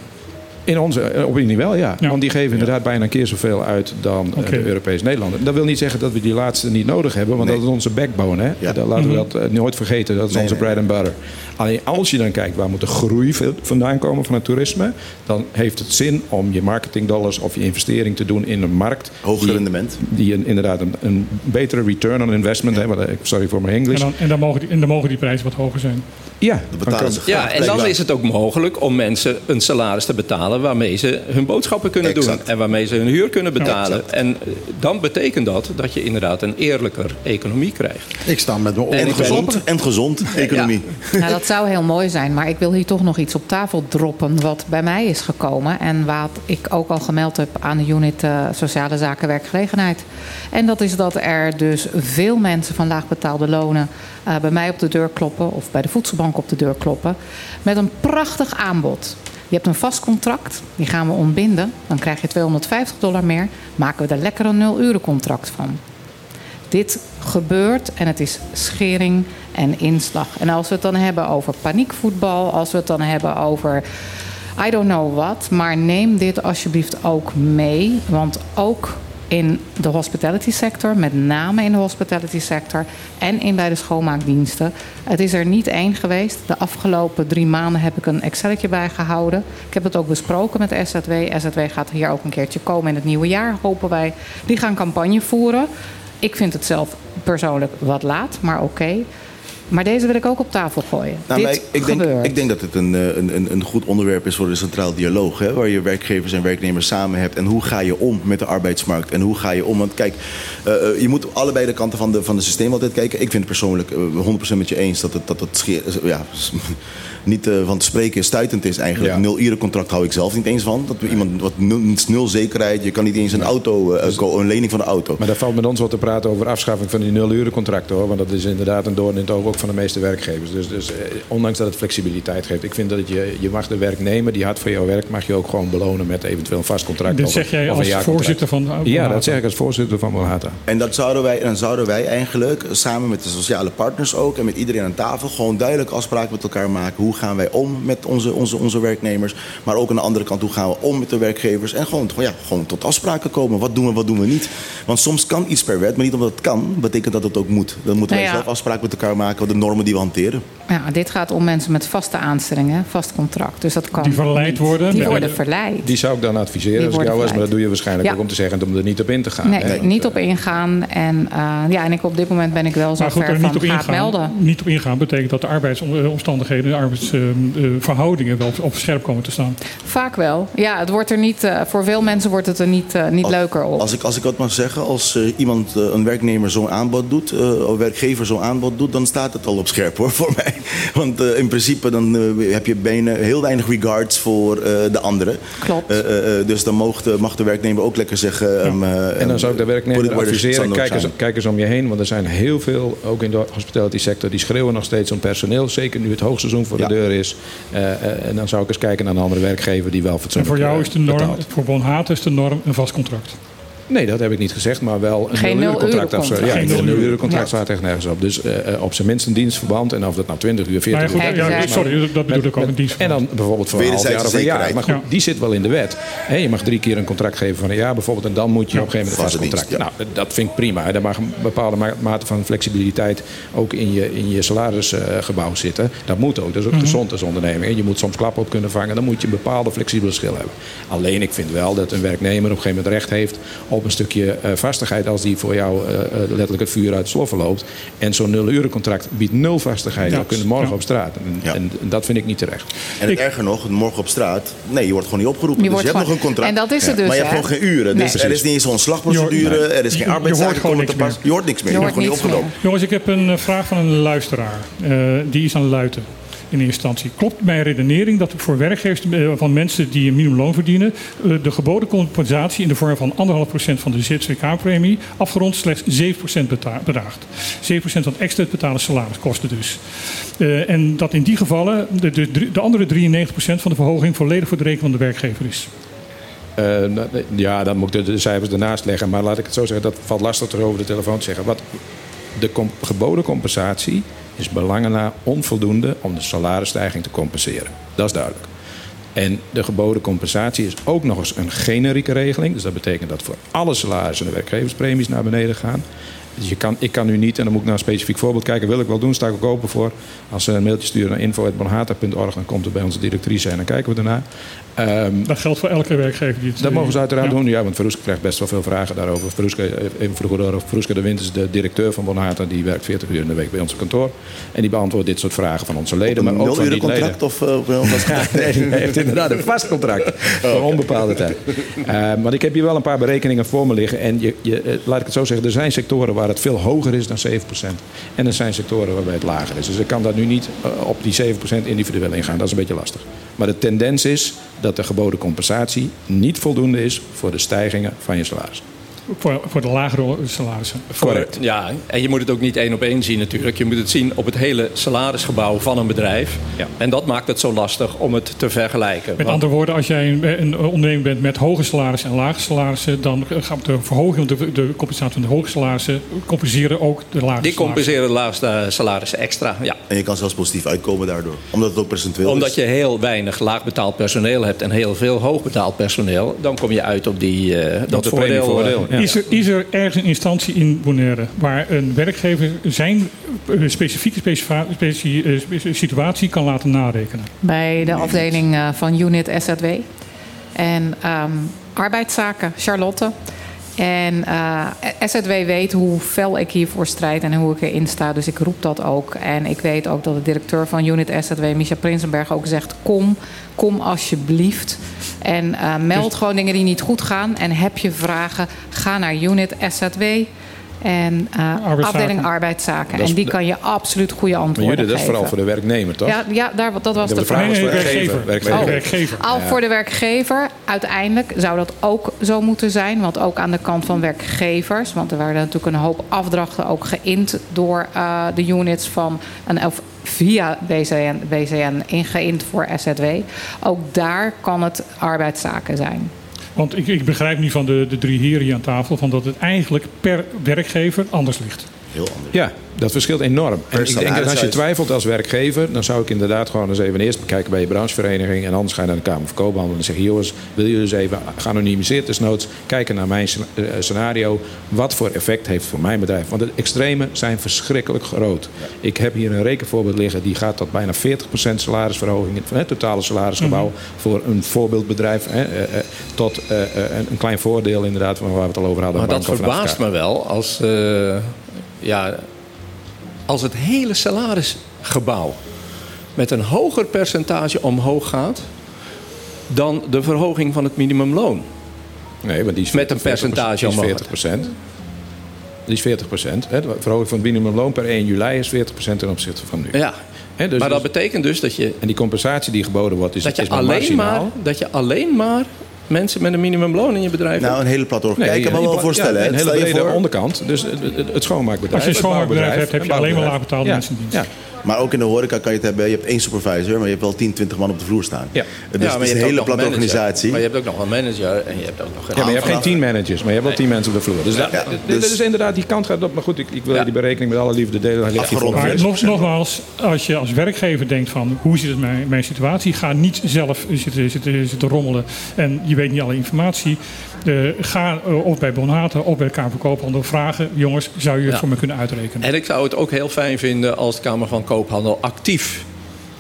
In onze eh, opinie wel, ja. Want die geven inderdaad bijna een keer zoveel uit dan eh, de Europese Nederlander. Dat wil niet zeggen dat we die laatste niet nodig hebben, want dat is onze backbone. Hè? Dat, laten we Mhm. dat eh, nooit vergeten. Dat is Nee, onze nee, bread and butter. Alleen als je dan kijkt waar moet de groei vandaan komen van het toerisme, dan heeft het zin om je marketingdollars of je investering te doen in een markt. Hoger die, rendement. Die een, inderdaad een, een betere return on investment. Hè, eh, sorry voor mijn En Engels. dan, en, dan mogen die, en dan mogen die prijzen wat hoger zijn. Ja, betalen ze Ja, en dan is het ook mogelijk om mensen een salaris te betalen waarmee ze hun boodschappen kunnen doen en waarmee ze hun huur kunnen betalen. en eh, dan betekent dat dat je inderdaad een eerlijker economie krijgt. Ik sta met mijn En En ik ben- gezond, en gezond economie. Nou, dat zou heel mooi zijn, maar ik wil hier toch nog iets op tafel droppen wat bij mij is gekomen en wat ik ook al gemeld heb aan de unit eh, Sociale Zaken Werkgelegenheid. En dat is dat er dus veel mensen van laagbetaalde lonen eh, bij mij op de deur kloppen of bij de voedselbank op de deur kloppen met een prachtig aanbod. Je hebt een vast contract, die gaan we ontbinden. Dan krijg je 250 dollar meer. Maken we er lekker een 0 contract van. Dit gebeurt en het is schering en inslag. En als we het dan hebben over paniekvoetbal, als we het dan hebben over I don't know what, maar neem dit alsjeblieft ook mee. Want ook in de hospitality sector, met name in de hospitality sector en in bij de schoonmaakdiensten. Het is er niet één geweest. De afgelopen drie maanden heb ik een Excelletje bijgehouden. Ik heb het ook besproken met SZW. SZW gaat hier ook een keertje komen in het nieuwe jaar, hopen wij. Die gaan campagne voeren. Ik vind het zelf persoonlijk wat laat, maar oké. Maar deze wil ik ook op tafel gooien. Nou, Dit ik, ik, denk, ik denk dat het een, eh, een, een, een goed onderwerp is voor de centraal dialoog. Hè, waar je werkgevers en werknemers samen hebt. En hoe ga je om met de arbeidsmarkt? En hoe ga je om? Want kijk, eh, eh, je moet allebei de kanten van, de, van het systeem altijd kijken. Ik vind het persoonlijk eh, 100% met je eens dat het, dat het scheer, ja, niet eh, van te spreken stuitend is eigenlijk. Ja. Een nul uren contract hou ik zelf niet eens van. Dat we iemand wat nul, nul zekerheid. Je kan niet eens een auto, eh, ko- een lening van een auto. Maar daar valt met ons wat te praten over afschaffing van die nul-urencontracten hoor. Want dat is inderdaad een doorn in het oog ook van de meeste werkgevers. Dus, dus eh, ondanks dat het flexibiliteit geeft. Ik vind dat je, je mag de werknemer die hard voor jouw werk, mag je ook gewoon belonen met eventueel een vast contract. Dit of- zeg jij als voorzitter van Ja, Monata. dat zeg ik als voorzitter van Monata. En dat zouden wij, dan zouden wij eigenlijk samen met de sociale partners ook en met iedereen aan tafel gewoon duidelijk afspraken met elkaar maken. Hoe gaan wij om met onze, onze, onze werknemers? Maar ook aan de andere kant, hoe gaan we om met de werkgevers? En gewoon, gewoon, ja, gewoon tot afspraken komen. Wat doen we, wat doen we niet? Want soms kan iets per wet, maar niet omdat het kan, betekent dat het ook moet. Dan moeten wij Nou ja. zelf afspraken met elkaar maken, de normen die we hanteren. Ja, dit gaat om mensen met vaste aanstellingen, vast contract. Dus dat kan Die verleid niet. worden. Die Ja. worden verleid. Die zou ik dan adviseren Die als ik jou was. Maar dat doe je waarschijnlijk Ja. ook om te zeggen om er niet op in te gaan. Nee, hè? niet op ingaan. En, eh, ja, en ik, op dit moment ben ik wel zo Maar goed, ver er van niet op, ingaan, melden. niet op ingaan betekent dat de arbeidsomstandigheden, de arbeidsverhoudingen wel op scherp komen te staan. Vaak wel. Ja, het wordt er niet, eh, voor veel mensen wordt het er niet, eh, niet leuker op. Als ik, als ik wat mag zeggen, als eh, iemand, een werknemer zo'n aanbod doet, eh, of een werkgever zo'n aanbod doet, dan staat het al op scherp hoor voor mij. Want eh, in principe dan heb je bijna heel weinig regards voor eh, de anderen. Klopt. Eh, eh, eh, dus dan mag de, mag de werknemer ook lekker zeggen. ehm, eh, En dan zou ik de werknemer adviseren, kijk eens, kijk eens om je heen. Want er zijn heel veel, ook in de hospitality sector, die schreeuwen nog steeds om personeel. Zeker nu het hoogseizoen voor Ja. de is. Eh, eh, en dan zou ik eens kijken naar een andere werkgever die wel En fatsoenlijk voor jou eh, is de norm, betaalt. voor Bonhate is de norm een vast contract. Nee, dat heb ik niet gezegd, maar wel een Geen nul-urencontract. nul-urencontract. of zo. Ja, Geen een nul-uren. nul-urencontract Ja. staat echt nergens op. Dus eh, eh, op zijn minst een dienstverband. En of dat nou 20 uur, 40 Maar uur, ja, ja, sorry, dat- bedoel Met- ik ook, een met- dienst. En dan bijvoorbeeld voor een half jaar of een jaar. Maar goed, die zit wel in de wet. Je mag drie keer een contract geven van een jaar bijvoorbeeld. En dan moet je op een gegeven moment een vast Vaste contract. Nou, dat vind ik prima. Er mag een bepaalde ma- mate van flexibiliteit ook in je, in je salarisgebouw zitten. Dat moet ook. Dat is ook gezond als onderneming. Je moet soms klappen op kunnen vangen. Dan moet je een bepaalde flexibele schil hebben. Alleen ik vind wel dat een werknemer op een gegeven moment recht heeft op een stukje eh, vastigheid als die voor jou eh, eh, letterlijk het vuur uit de sloffen loopt. En zo'n nul-urencontract biedt nul vastigheid. Ja. Dan kunnen morgen Ja. op straat. En, Ja. en dat vind ik niet terecht. En het erger nog, morgen op straat. Nee, je wordt gewoon niet opgeroepen. Je dus je hebt nog een contract. En dat is het dus, Maar je hebt gewoon geen uren. Dus Nee. er is niet eens zo'n. Je er is je- geen je niks pas. Je hoort niks meer. Je Je, wordt gewoon niet opgenomen. Jongens, ik heb een vraag van een luisteraar. Eh, die is aan luiten in instantie. Klopt mijn redenering dat voor werkgevers eh, van mensen die een minimumloon verdienen... eh, de geboden compensatie in de vorm van 1,5% van de ZZK-premie... afgerond slechts 7% beta- bedraagt. 7% van extra te betalen salariskosten dus. Eh, en dat in die gevallen de, de, de andere 93% van de verhoging... volledig voor de rekening van de werkgever is. Nou, ja, dan moet ik de, cijfers ernaast leggen. Maar laat ik het zo zeggen, dat valt lastig er over de telefoon te zeggen. Wat de geboden compensatie is belangen onvoldoende om de salarisstijging te compenseren. Dat is duidelijk. En de geboden compensatie is ook nog eens een generieke regeling. Dus dat betekent dat voor alle salarissen de werkgeverspremies naar beneden gaan. Dus je kan, ik kan nu niet, en dan moet ik naar een specifiek voorbeeld kijken, wil ik wel doen, sta ik ook open voor. Als ze een mailtje sturen naar info.bonhata.org, dan komt het bij onze directrice en dan kijken we ernaar. Ehm, Dat geldt voor elke werkgever die het dat mogen ze uiteraard Ja. doen. Ja, want Verroeske krijgt best wel veel vragen daarover. Verroeske, even vroeger door. Verroeske de Wind is de directeur van Bonhata. Die werkt 40 uur in de week bij ons kantoor. En die beantwoordt dit soort vragen van onze leden. Maar Een ook van niet-leden. contract of eh, op een vast Ja, nee, hij heeft inderdaad een vast contract. Voor onbepaalde tijd. Uh, maar ik heb hier wel een paar berekeningen voor me liggen. En je, je, eh, laat ik het zo zeggen. Er zijn sectoren waar het veel hoger is dan 7%. En er zijn sectoren waarbij het lager is. Dus ik kan daar nu niet eh, op die 7% individueel ingaan. Dat is een beetje lastig. Maar de tendens is dat de geboden compensatie niet voldoende is voor de stijgingen van je salaris. Voor, voor de lagere salarissen. Correct. Ja, en je moet het ook niet één op één zien natuurlijk. Je moet het zien op het hele salarisgebouw van een bedrijf. Ja. En dat maakt het zo lastig om het te vergelijken. Met Want- andere woorden, als jij een, een ondernemer bent met hoge salarissen en lage salarissen, dan gaat de verhoging, de, de compensatie van de hoge salarissen compenseren ook de lage die salarissen. compenseren de laagste salarissen extra. Ja. En je kan zelfs positief uitkomen daardoor. Omdat het ook percentueel Omdat is. je heel weinig laag betaald personeel hebt en heel veel hoog betaald personeel, dan kom je uit op die, eh, dat, Dat voordeel. eh, Ja. Is, er, is er ergens een instantie in Bonaire waar een werkgever zijn eh, specifieke eh, situatie kan laten narekenen? Bij de afdeling eh, van Unit SZW. En ehm, arbeidszaken, Charlotte. En eh, SZW weet hoe fel ik hiervoor strijd en hoe ik erin sta. Dus ik roep dat ook. En ik weet ook dat de directeur van Unit SZW, Micha Prinsenberg, ook zegt: kom, kom alsjeblieft. En eh, meld Dus- gewoon dingen die niet goed gaan. En heb je vragen, ga naar Unit SZW. En eh, afdeling arbeidszaken. En die de- kan je absoluut goede Maar antwoorden jullie, dat is geven. vooral voor de werknemer, toch? Ja, ja daar, dat was De de vraag Nee, nee, werkgever. werkgever. Oh. Werkgever. Al voor de werkgever. Uiteindelijk zou dat ook zo moeten zijn. Want ook aan de kant van werkgevers. Want er waren natuurlijk een hoop afdrachten ook geïnd door eh, de units van. Een, of via BCN, BCN ingeïnd voor SZW. Ook daar kan het arbeidszaken zijn. Want ik, ik begrijp nu van de, de drie heren hier aan tafel... Van dat het eigenlijk per werkgever anders ligt. Heel anders. Ja, dat verschilt enorm. En ik denk dat als je twijfelt als werkgever, dan zou ik inderdaad gewoon eens even eerst bekijken bij je branchevereniging. En anders ga je naar de Kamer van Koophandel en zeg je, jongens, wil jullie eens even geanonimiseerd desnoods kijken naar mijn eh, scenario. Wat voor effect heeft het voor mijn bedrijf? Want de extremen zijn verschrikkelijk groot. Ik heb hier een rekenvoorbeeld liggen, die gaat tot bijna 40% salarisverhoging van het totale salarisgebouw voor een voorbeeldbedrijf. Hè, eh, eh, tot een, klein voordeel inderdaad van waar we het al over hadden. Maar dat verbaast me wel als, ja, als het hele salarisgebouw met een hoger percentage omhoog gaat dan de verhoging van het minimumloon. Nee, want die is Met een percentage omhoog. 40 procent. Die is 40 procent. De verhoging van het minimumloon per 1 juli is 40 procent ten opzichte van nu. Ja. Dus- maar dat dus- betekent dus dat je, en die compensatie die geboden wordt, is, dat je, is maar alleen, marginaal. maar, dat je alleen maar mensen met een minimumloon in je bedrijf Nou, een hele platte Nee, Kijk, ik kan me wel voorstellen. ja, hè. een hele Stel je brede voor- onderkant. Dus het, schoonmaakbedrijf. Als je een schoonmaakbedrijf hebt, heb je alleen maar bouwbedrijf. lage betaalde Ja, mensen in dienst. Maar ook in de horeca kan je het hebben. Je hebt één supervisor, maar je hebt wel 10, 20 man op de vloer staan. Ja. Dus Ja, het is je een hele platte organisatie. Maar je hebt ook nog een manager en je hebt ook nog een Ja, maar je hebt geen vanaf- teammanagers, maar je hebt wel teammensen op de vloer. Dus, dat, dus- is inderdaad, die kant gaat op. Maar goed, ik, ik wil Ja. die berekening met alle liefde delen. Dan ligt die Afgerond. voor Maar nog, nogmaals, als je als werkgever denkt van hoe zit het met mijn, mijn situatie, ga niet zelf zitten, zitten, zitten rommelen en je weet niet alle informatie. Eh, ga eh, of bij Bonhaten of bij de Kamer van Koophandel vragen, jongens, zou je het Ja. voor me kunnen uitrekenen? En ik zou het ook heel fijn vinden als de Kamer van Koophandel actief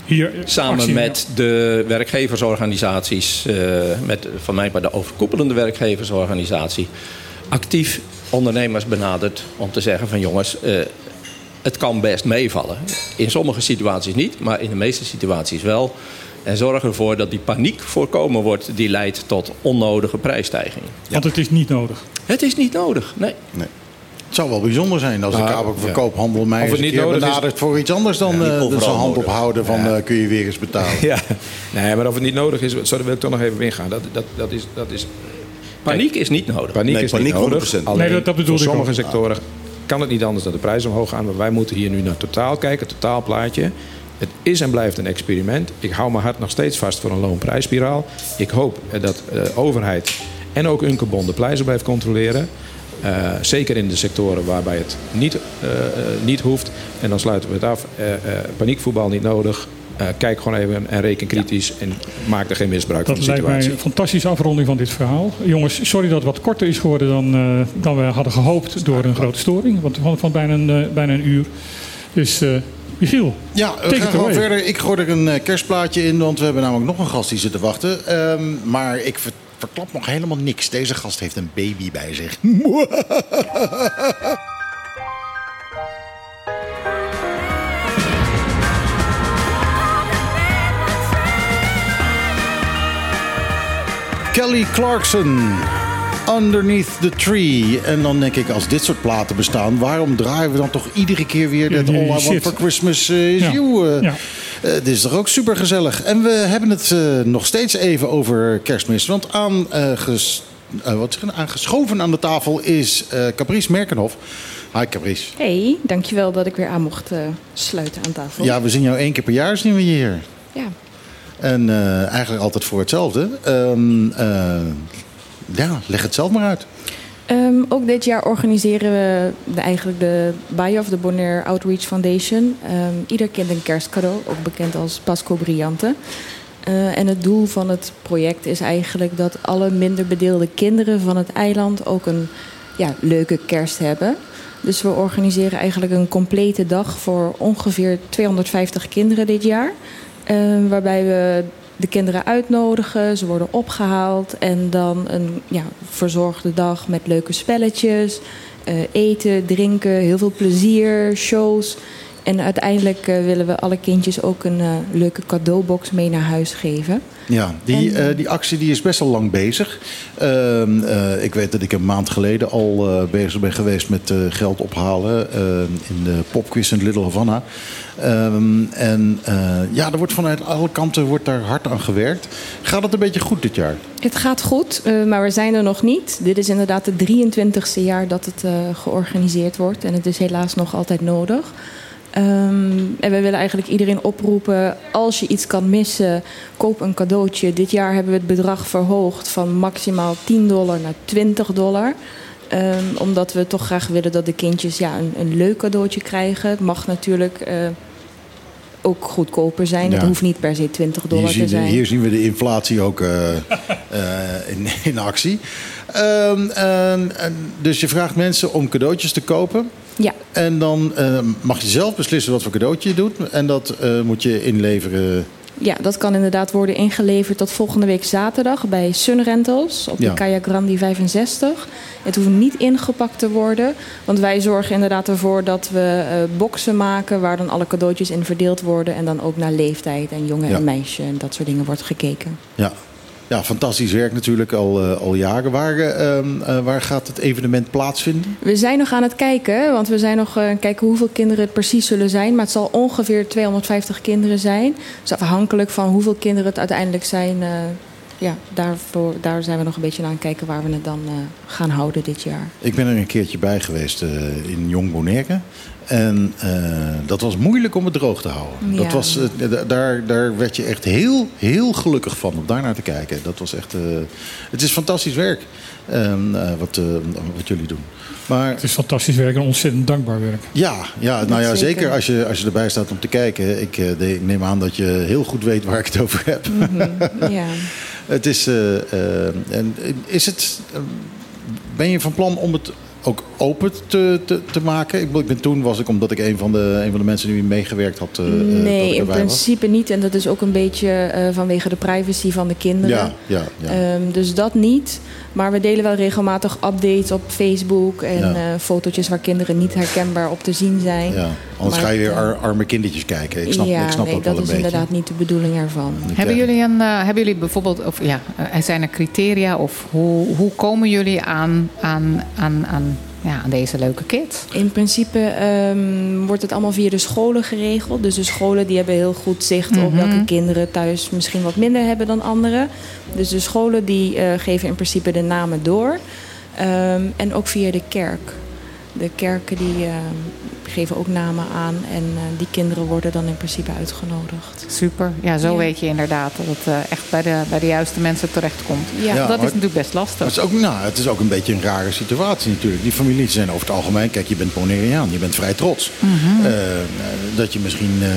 Hier, samen actie, met de werkgeversorganisaties, eh, met van mij maar de overkoepelende werkgeversorganisatie, actief ondernemers benadert om te zeggen van jongens, eh, het kan best meevallen. In sommige situaties niet, maar in de meeste situaties wel. En zorg ervoor dat die paniek voorkomen wordt die leidt tot onnodige prijsstijgingen. Want het is niet nodig. Het is niet nodig, nee. Het zou wel bijzonder zijn als de Ah, Kamer van ja. Koophandel mij Of eens het een niet keer nodig is- voor iets anders dan Ja, eh, overal zijn hand ophouden van eh, kun je weer eens betalen. Ja, nee, maar of het niet nodig is, sorry, wil ik toch nog even ingaan. Dat, dat, dat is, dat is, Paniek is niet nodig. paniek Nee, is paniek niet nodig. 100%. Alleen Nee, dat- dat voor sommige ook. sectoren kan het niet anders dat de prijzen omhoog gaan. Maar wij moeten hier nu naar totaal kijken, totaalplaatje. Het is en blijft een experiment. Ik hou mijn hart nog steeds vast voor een loonprijsspiraal. Ik hoop eh, dat de overheid en ook Unkebond de prijzen blijft controleren. Eh, zeker in de sectoren waarbij het niet, eh, eh, niet hoeft. En dan sluiten we het af. Eh, eh, paniekvoetbal niet nodig. Eh, kijk gewoon even en reken kritisch. En maak er geen misbruik Dat van de lijkt mij situatie. een fantastische afronding van dit verhaal. Jongens, sorry dat het wat korter is geworden dan, eh, dan we hadden gehoopt door een grote storing. Want van, van bijna, een, bijna een uur. Dus eh Michiel, Ja, we gaan gewoon verder. Ik gooi er een kerstplaatje in, want we hebben namelijk nog een gast die zit te wachten. Ehm, maar ik ver- verklap nog helemaal niks. Deze gast heeft een baby bij zich. Kelly Clarkson. Underneath the Tree. En dan denk ik, als dit soort platen bestaan, waarom draaien we dan toch iedere keer weer dat Ja, All I Want for Christmas eh, is Ja. You? eh. Ja. Eh, dit is toch ook super gezellig. En we hebben het eh, nog steeds even over kerstmis. Want aan, eh, wat je, aangeschoven aan de tafel is Caprice Merkenhof. Hi Caprice. Hey, dankjewel dat ik weer aan mocht sluiten aan tafel. Ja, we zien jou één keer per jaar zien we je hier. Ja. En eigenlijk altijd voor hetzelfde. Ehm, eh, ja, leg het zelf maar uit. Ehm, ook dit jaar organiseren we de, eigenlijk de Bayo of the Bonaire Outreach Foundation. Ehm, ieder kind een kerstcadeau, ook bekend als Pasco Brillante. Eh, en het doel van het project is eigenlijk dat alle minder bedeelde kinderen van het eiland ook een ja, leuke kerst hebben. Dus we organiseren eigenlijk een complete dag voor ongeveer 250 kinderen dit jaar. Eh, waarbij we de kinderen uitnodigen, ze worden opgehaald en dan een ja, verzorgde dag met leuke spelletjes, eh, eten, drinken, heel veel plezier, shows. En uiteindelijk eh, willen we alle kindjes ook een eh, leuke cadeaubox mee naar huis geven. Ja, die, eh, die actie die is best al lang bezig. Ehm, eh, ik weet dat ik een maand geleden al bezig ben geweest met geld ophalen in de popquiz in Little Havana. Ehm, en ja, er wordt vanuit alle kanten wordt daar hard aan gewerkt. Gaat het een beetje goed dit jaar? Het gaat goed, maar we zijn er nog niet. Dit is inderdaad het 23ste jaar dat het georganiseerd wordt. En het is helaas nog altijd nodig. Ehm, en we willen eigenlijk iedereen oproepen, als je iets kan missen, koop een cadeautje. Dit jaar hebben we het bedrag verhoogd van maximaal 10 dollar naar 20 dollar. Ehm, omdat we toch graag willen dat de kindjes ja, een, een leuk cadeautje krijgen. Het mag natuurlijk eh, ook goedkoper zijn. Ja. Het hoeft niet per se 20 dollar te zijn. hier zien we de inflatie ook eh, eh, in, in actie. Ehm, dus je vraagt mensen om cadeautjes te kopen. Ja. En dan eh, mag je zelf beslissen wat voor cadeautje je doet. En dat eh, moet je inleveren. Ja, dat kan inderdaad worden ingeleverd tot volgende week zaterdag bij Sun Rentals op Ja. de Kaya Grandi 65. Het hoeft niet ingepakt te worden, want wij zorgen inderdaad ervoor dat we eh boxen maken waar dan alle cadeautjes in verdeeld worden en dan ook naar leeftijd en jongen Ja. en meisje en dat soort dingen wordt gekeken. Ja, ja fantastisch werk natuurlijk al, eh, al jaren. Waar, eh, ehm, eh, waar gaat het evenement plaatsvinden? We zijn nog aan het kijken, want we zijn nog aan het kijken hoeveel kinderen het precies zullen zijn. Maar het zal ongeveer 250 kinderen zijn. Dus afhankelijk van hoeveel kinderen het uiteindelijk zijn, ja, daarvoor, daar zijn we nog een beetje aan het kijken waar we het dan gaan houden dit jaar. Ik ben er een keertje bij geweest in Jong Bonaire. En eh, dat was moeilijk om het droog te houden. Ja. Dat was, eh, da- daar, daar werd je echt heel, heel gelukkig van om daar naar te kijken. Dat was echt, eh, het is fantastisch werk ehm, eh, wat, eh, wat jullie doen. Maar, Het is fantastisch werk en ontzettend dankbaar werk. ja, ja, nou ja, zeker. zeker als je, als je erbij staat om te kijken. Ik, eh, de- ik neem aan dat je heel goed weet waar ik het over heb. Ja. Het is, en is het, ben je van plan om het ook open te, te, te maken? Ik, bedoel, ik ben toen was ik omdat ik een van de, een van de mensen die meegewerkt had. eh, eh, dat Nee, in was. principe niet. En dat is ook een beetje eh, vanwege de privacy van de kinderen. Ja, ja, ja. Ehm, dus dat niet. Maar we delen wel regelmatig updates op Facebook en Ja. eh, fotootjes waar kinderen niet herkenbaar op te zien zijn. ja. Anders Maar ga je weer ar- arme kindertjes kijken. Ik snap, ja, ik snap nee, dat wel dat een is beetje. inderdaad niet de bedoeling ervan. Hebben jullie, een, eh, hebben jullie bijvoorbeeld, of ja, zijn er criteria of hoe, hoe komen jullie aan, aan, aan, aan, ja, aan deze leuke kids? In principe ehm, wordt het allemaal via de scholen geregeld. Dus de scholen die hebben heel goed zicht op Mhm. welke kinderen thuis misschien wat minder hebben dan anderen. Dus de scholen die eh, geven in principe de namen door. Ehm, en ook via de kerk. De kerken die ehm, geven ook namen aan en eh, die kinderen worden dan in principe uitgenodigd. Super. Ja, zo Ja. weet je inderdaad dat het eh, echt bij de, bij de juiste mensen terechtkomt. Ja. Ja, dat maar- is natuurlijk best lastig. Maar het is, ook, nou, het is ook een beetje een rare situatie natuurlijk. Die families zijn over het algemeen... Kijk, je bent Bonaireaan, je bent vrij trots. Mhm. Eh, dat je misschien... eh,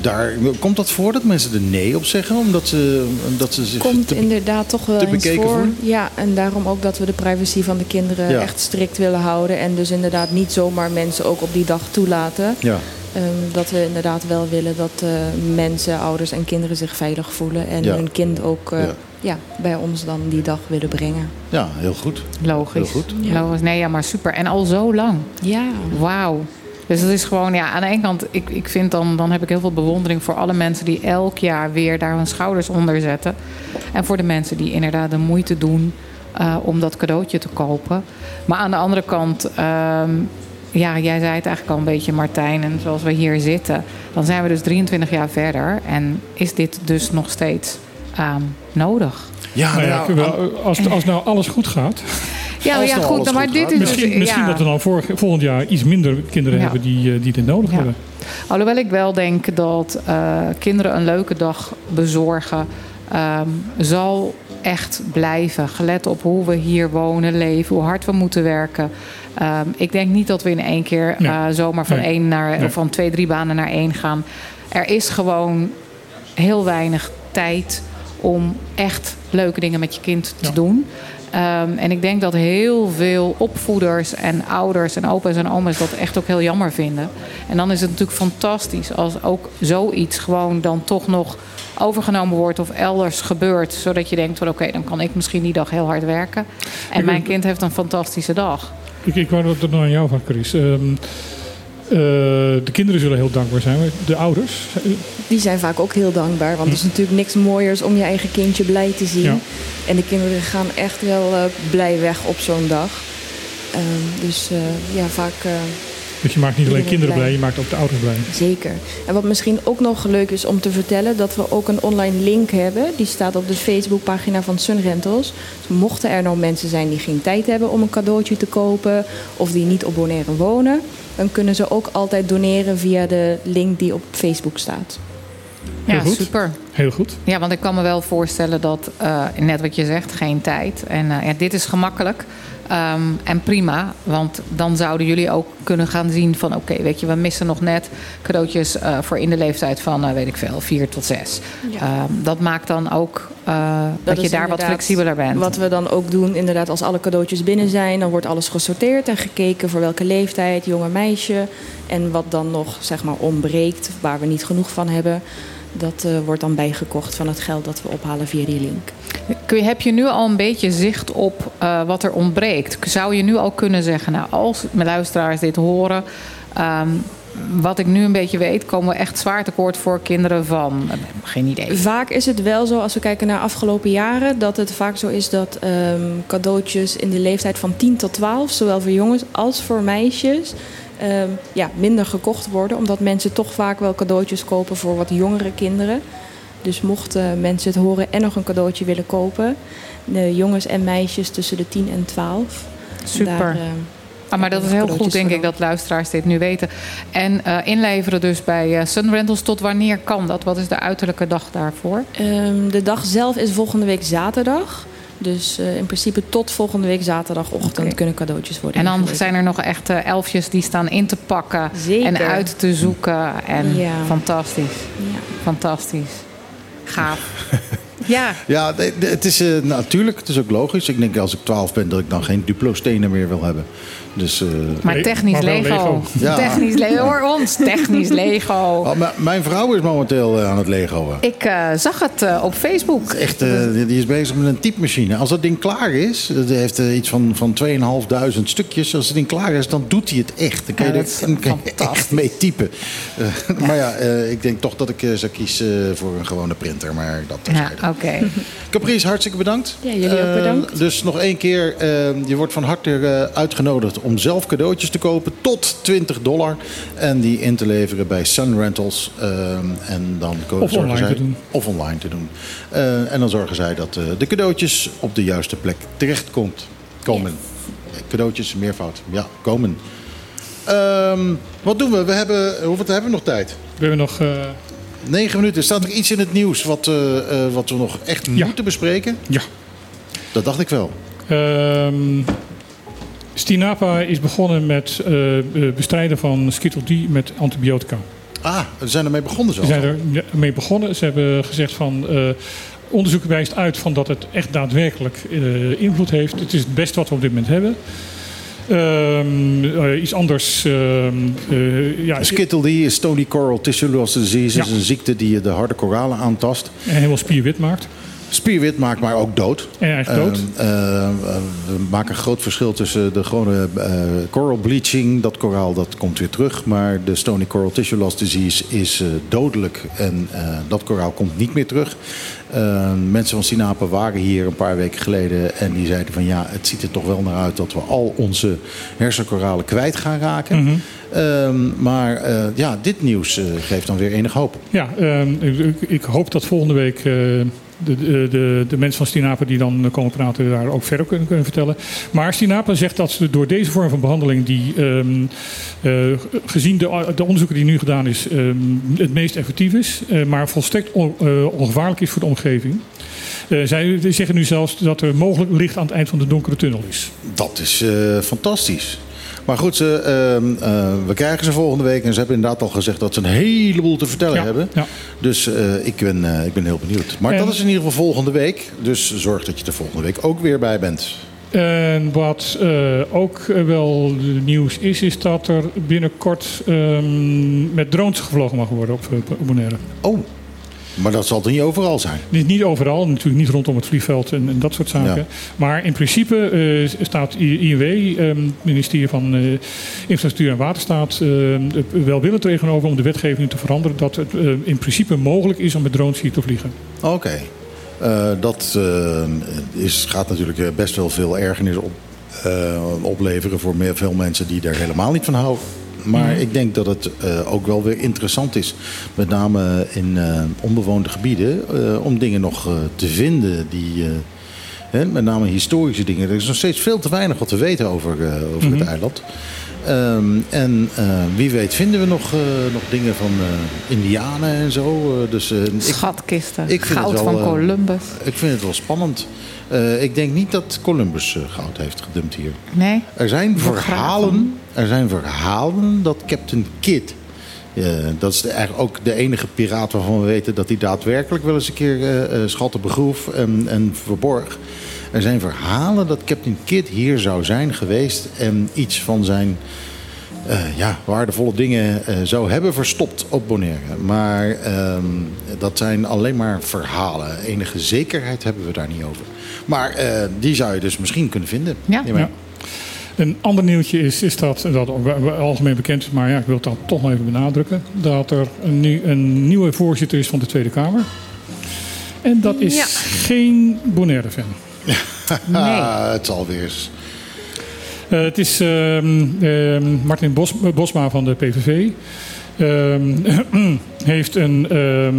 daar, komt dat voor dat mensen er nee op zeggen? Omdat ze, omdat ze zich Komt te- inderdaad toch wel te eens bekeken voor. voelen? Ja, en daarom ook dat we de privacy van de kinderen Ja. echt strikt willen houden. En dus inderdaad niet zomaar mensen ook op die dag toelaten. Ja. Ehm, dat we inderdaad wel willen dat eh, mensen, ouders en kinderen zich veilig voelen. En Ja. hun kind ook eh, Ja. ja. bij ons dan die dag willen brengen. Ja, heel goed. Logisch. Heel goed. Logisch. Nee, ja, maar super. En al zo lang. Ja. Wauw. Dus het is gewoon, ja, aan de ene kant, ik, ik vind dan, dan heb ik heel veel bewondering voor alle mensen die elk jaar weer daar hun schouders onder zetten. En voor de mensen die inderdaad de moeite doen eh, om dat cadeautje te kopen. Maar aan de andere kant, ehm, ja, jij zei het eigenlijk al een beetje, Martijn. En zoals we hier zitten, dan zijn we dus 23 jaar verder. En is dit dus nog steeds ehm, nodig? Ja, Nou ja, wel, als, als nou alles goed gaat. Ja, ja goed, maar dit is Misschien, dus, misschien dat we dan vorig, volgend jaar iets minder kinderen Ja. hebben die, eh, die dit nodig Ja. hebben. Alhoewel ik wel denk dat eh, kinderen een leuke dag bezorgen ehm, zal echt blijven. Gelet op hoe we hier wonen, leven, hoe hard we moeten werken. Ehm, ik denk niet dat we in één keer Nee. eh, zomaar van, Nee. één naar, Nee. van twee, drie banen naar één gaan. Er is gewoon heel weinig tijd om echt leuke dingen met je kind te doen. Ehm, en ik denk dat heel veel opvoeders en ouders en opa's en oma's dat echt ook heel jammer vinden. En dan is het natuurlijk fantastisch als ook zoiets gewoon dan toch nog overgenomen wordt of elders gebeurt. Zodat je denkt van oké, dan kan ik misschien die dag heel hard werken. En mijn kind heeft een fantastische dag. Ik, ik wou dat er nog aan jou van, Chris. Ehm, eh, de kinderen zullen heel dankbaar zijn, maar de ouders? Die zijn vaak ook heel dankbaar. Want er is natuurlijk niks mooiers om je eigen kindje blij te zien. Ja. En de kinderen gaan echt wel eh, blij weg op zo'n dag. Ehm, dus eh, ja, vaak... Dus je maakt niet alleen kinderen blij, blij. je maakt ook de ouders blij. Zeker. En wat misschien ook nog leuk is om te vertellen, dat we ook een online link hebben. Die staat op de Facebookpagina van Sun Rentals. Dus mochten er nou mensen zijn die geen tijd hebben om een cadeautje te kopen of die niet op Bonaire wonen, dan kunnen ze ook altijd doneren via de link die op Facebook staat. Ja, Heel super. Heel goed. Ja, want ik kan me wel voorstellen dat, eh, net wat je zegt, geen tijd. En eh, ja, dit is gemakkelijk ehm, en prima. Want dan zouden jullie ook kunnen gaan zien van... oké, weet je, we missen nog net cadeautjes eh, voor in de leeftijd van, eh, weet ik veel, vier tot zes. Ja. Ehm, dat maakt dan ook eh, dat, je is daar wat flexibeler bent. Wat we dan ook doen, inderdaad, als alle cadeautjes binnen zijn, dan wordt alles gesorteerd en gekeken voor welke leeftijd, jonge meisje. En wat dan nog zeg maar ontbreekt, waar we niet genoeg van hebben, dat eh, wordt dan bijgekocht van het geld dat we ophalen via die link. Heb je nu al een beetje zicht op eh, wat er ontbreekt? Zou je nu al kunnen zeggen, nou, als mijn luisteraars dit horen... ehm, wat ik nu een beetje weet, komen we echt zwaar tekort voor kinderen van... eh, geen idee. Vaak is het wel zo, als we kijken naar afgelopen jaren, dat het vaak zo is dat ehm, cadeautjes in de leeftijd van 10 tot 12, zowel voor jongens als voor meisjes, ehm, ja, minder gekocht worden. Omdat mensen toch vaak wel cadeautjes kopen voor wat jongere kinderen. Dus mochten mensen het horen en nog een cadeautje willen kopen, de jongens en meisjes tussen de 10 en 12. Super. Daar, ehm, Ah, maar dat is heel goed, denk ik, dat luisteraars dit nu weten. En eh, inleveren dus bij eh, Sun Rentals, tot wanneer kan dat? Wat is de uiterlijke dag daarvoor? Ehm, de dag zelf is volgende week zaterdag. Dus eh, in principe tot volgende week zaterdagochtend kunnen cadeautjes worden En dan zijn er nog echt elfjes die staan in te pakken Zeker. en uit te zoeken. En Ja. fantastisch. Fantastisch. Gaaf. ja, Ja, het is eh, natuurlijk, het is ook logisch. Ik denk als ik 12 ben dat ik dan geen Duplo-stenen meer wil hebben. Dus, eh, maar technisch Lego. Ja. Technisch Lego. Hoor ons, technisch Lego. Oh, maar mijn vrouw is momenteel eh, aan het Legoen. Ik eh, zag het eh, op Facebook. Echt, eh, die die is bezig met een typemachine. Als dat ding klaar is, dat heeft iets van, van 2.500 stukjes. Als het ding klaar is, dan doet hij het echt. Dan kan je, Ja, er- dat is dan kan je echt mee typen. Maar ja, eh, ik denk toch dat ik eh, zou kiezen voor een gewone printer. Maar dat Ja, oké. Caprice, hartstikke bedankt. Ja, jullie ook bedankt. dus nog één keer, je wordt van harte eh, uitgenodigd om zelf cadeautjes te kopen tot 20 dollar. En die in te leveren bij Sun Rentals. Eh, en dan Of online zij, te doen. Of online te doen. Eh, en dan zorgen zij dat eh, de cadeautjes op de juiste plek terecht komt, komen. Eh, Cadeautjes, meervoud. Ja, komen. Ehm, wat doen we? We hebben, hoeveel hebben we nog tijd? We hebben nog... eh, Negen minuten. Staat er iets in het nieuws wat, wat we nog echt moeten bespreken? Ja. Dat dacht ik wel. Ehm Stinapa is begonnen met eh, eh, bestrijden van Skittle D met antibiotica. Ah, we zijn ermee begonnen zo. Ze zijn er mee begonnen. Ze hebben gezegd van... eh, onderzoek wijst uit van dat het echt daadwerkelijk invloed heeft. Het is het beste wat we op dit moment hebben. Ehm, eh, iets anders... ehm, eh, ja, Skittle D is Stony Coral Tissuelose Disease. Dat is een ziekte die de harde koralen aantast. En helemaal spierwit maakt. Spierwit maakt, maar ook dood. Is dood. Ehm, eh, we maken een groot verschil tussen de gewone eh, coral bleaching. Dat koraal dat komt weer terug. Maar de Stony Coral Tissue Loss Disease is eh, dodelijk. En eh, dat koraal komt niet meer terug. Mensen van Sinapen waren hier een paar weken geleden. En die zeiden van ja, het ziet er toch wel naar uit dat we al onze hersenkoralen kwijt gaan raken. Ehm, maar ja, dit nieuws geeft dan weer enig hoop. Ja, ehm, ik, ik hoop dat volgende week de, de, de, mensen van Stinapa die dan komen praten daar ook verder kunnen, kunnen vertellen. Maar Stinapa zegt dat ze door deze vorm van behandeling, die ehm, eh, gezien de, de onderzoeken die nu gedaan is, ehm, het meest effectief is, eh, maar volstrekt on, eh, ongevaarlijk is voor de omgeving. Eh, zij zeggen nu zelfs dat er mogelijk licht aan het eind van de donkere tunnel is. Dat is eh, fantastisch. Maar goed, ze, ehm, eh, we krijgen ze volgende week. En ze hebben inderdaad al gezegd dat ze een heleboel te vertellen Ja, hebben. ja. Dus eh, ik, ben, eh, ik ben heel benieuwd. Maar En- dat is in ieder geval volgende week. Dus zorg dat je er volgende week ook weer bij bent. En wat ook wel nieuws is, is dat er binnenkort ehm, met drones gevlogen mag worden op, op Bonaire. Oh, maar dat zal toch niet overal zijn? Niet, niet overal, natuurlijk niet rondom het vliegveld en, en dat soort zaken. Ja. Maar in principe eh, staat INW, ehm, het ministerie van eh, Infrastructuur en Waterstaat, eh, welwillend tegenover om de wetgeving te veranderen. Dat het in principe mogelijk is om met drones hier te vliegen. Oké. Dat is, gaat natuurlijk best wel veel ergernis op, opleveren voor meer, veel mensen die er helemaal niet van houden. Maar Mhm. ik denk dat het eh, ook wel weer interessant is, met name in eh, onbewoonde gebieden, eh, om dingen nog te vinden die. hè, met name historische dingen. Er is nog steeds veel te weinig wat we weten over, over Mhm. het eiland. Ehm, en wie weet vinden we nog, nog dingen van Indianen en zo. Dus, ik- Schatkisten, ik goud wel, van Columbus. ik vind het wel spannend. Eh, ik denk niet dat Columbus eh, goud heeft gedumpt hier. Nee? Er zijn verhalen, er zijn verhalen dat Captain Kidd... eh, dat is de- eigenlijk ook de enige piraat waarvan we weten... dat hij daadwerkelijk wel eens een keer eh, schatten begroef en, en verborg. Er zijn verhalen dat Captain Kidd hier zou zijn geweest... en iets van zijn ja, waardevolle dingen zou hebben verstopt op Bonaire. Maar ehm, dat zijn alleen maar verhalen. Enige zekerheid hebben we daar niet over. Maar eh, die zou je dus misschien kunnen vinden. Ja. Een ander nieuwtje is, is dat, dat ook algemeen bekend is, maar ja, ik wil het dan toch nog even benadrukken. Dat er een, nu een nieuwe voorzitter is van de Tweede Kamer. En dat is Ja. geen Bonaire-fan. Ah, het zal weer eens. Eh, het is ehm, ehm, Martin Bos, Bosma van de PVV. Ehm, heeft een, ehm,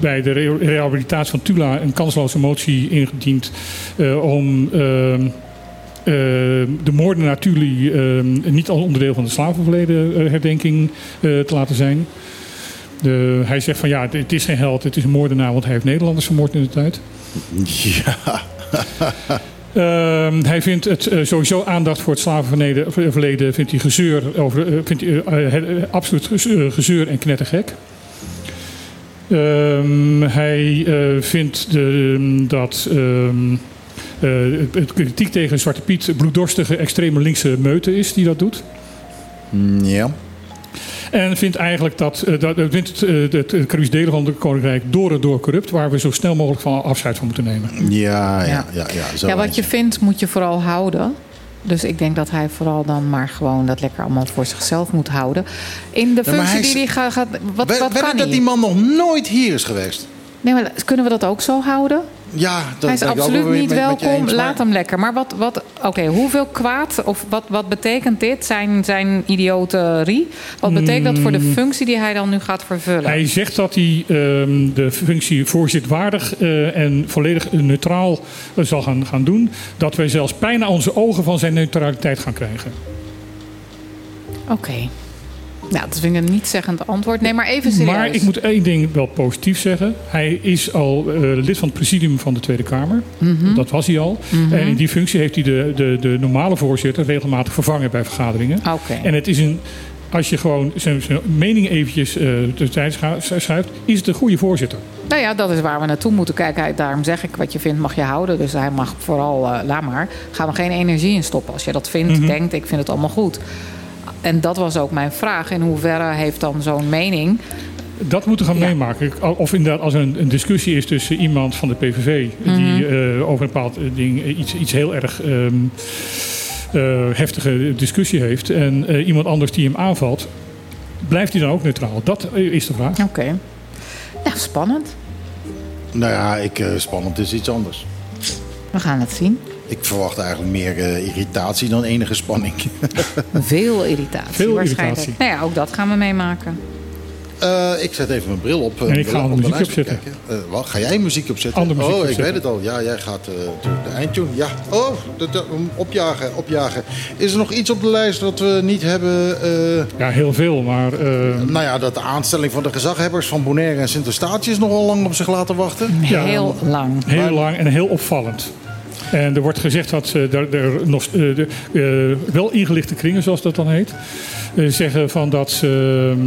bij de re- rehabilitatie van Tula een kansloze motie ingediend eh, om ehm, eh, de moordenaar Tuli ehm, niet als onderdeel van de slavenverleden eh, herdenking eh, te laten zijn. De, hij zegt van ja, het is geen held, het is een moordenaar, want hij heeft Nederlanders vermoord in de tijd. Ja. Ehm, hij vindt het eh, sowieso aandacht voor het slavenverleden verleden vindt hij gezeur over eh, vindt hij, eh, eh, eh, absoluut gezeur, en knettergek. Ehm, hij eh, vindt de, dat ehm, eh, het, het kritiek tegen Zwarte Piet bloeddorstige extreme linkse meute is die dat doet. Mm, Ja. En vindt eigenlijk dat, eh, dat vindt het, eh, het, het Caribisch delen van het Koninkrijk door en door corrupt, waar we zo snel mogelijk van afscheid van moeten nemen. Ja, ja, Ja. ja. ja, zo Ja, wat je vindt moet je vooral houden. Dus ik denk dat hij vooral dan maar gewoon dat lekker allemaal voor zichzelf moet houden. In de Ja, functie die hij gaat... gaat wat Wed- wat kan dat die man nog nooit hier is geweest. Nee, maar kunnen we dat ook zo houden? Ja, dat hij is ben ik ook absoluut wel niet met- met je welkom. eens, maar- Laat hem lekker. Maar wat, wat oké, hoeveel kwaad of wat, wat betekent dit? Zijn, zijn idioterie? Wat betekent dat voor de Mm. functie die hij dan nu gaat vervullen? Hij zegt dat hij ehm, de functie voorzitwaardig eh, en volledig neutraal eh, zal gaan, gaan doen. Dat wij zelfs bijna onze ogen van zijn neutraliteit gaan krijgen. Oké. Nou, dat vind ik een niet-zeggend antwoord. Nee, maar even serieus. Maar ik moet één ding wel positief zeggen. Hij is al eh, lid van het presidium van de Tweede Kamer. Mhm. Dat was hij al. Mhm. En in die functie heeft hij de, de, de normale voorzitter regelmatig vervangen bij vergaderingen. En het is een. Als je gewoon zijn, mening eventjes de tijd schu- schuift, is het een goede voorzitter. Nou ja, dat is waar we naartoe moeten kijken. Daarom zeg ik, wat je vindt mag je houden. Dus hij mag vooral, eh, laat maar. Ga er geen energie in stoppen. Als je dat vindt, Mhm. denkt, ik vind het allemaal goed. En dat was ook mijn vraag. In hoeverre heeft dan zo'n mening... Dat moeten we gaan meemaken. Of inderdaad, als er een, een discussie is tussen iemand van de PVV... die Mhm. eh, over een bepaald eh, ding eh, iets, iets heel erg ehm, eh, heftige discussie heeft... en eh, iemand anders die hem aanvalt, blijft hij dan ook neutraal? Dat is de vraag. Oké. Ja, spannend. Nou ja, ik, eh, spannend is iets anders. We gaan het zien. Ik verwacht eigenlijk meer eh, irritatie dan enige spanning. Veel irritatie Veel waarschijnlijk. irritatie. Nou ja, ook dat gaan we meemaken. Eh, ik zet even mijn bril op. eh, En ik ga de- andere muziek opzetten. wat, ga jij muziek opzetten? Andere muziek oh, ik weet het al. Ja, jij gaat eh, de, eindtune. Ja. Oh, de, de- opjagen, opjagen. Is er nog iets op de lijst wat we niet hebben? eh, Ja, heel veel, maar... nou ja, dat de aanstelling van de gezaghebbers van Bonaire en Sint-Eustatius nogal lang op zich laten wachten. Ja, Heel lang. Heel lang en heel opvallend. En er wordt gezegd dat eh, er, er nog, eh, de, eh, wel ingelichte kringen, zoals dat dan heet, eh, zeggen van dat ehm,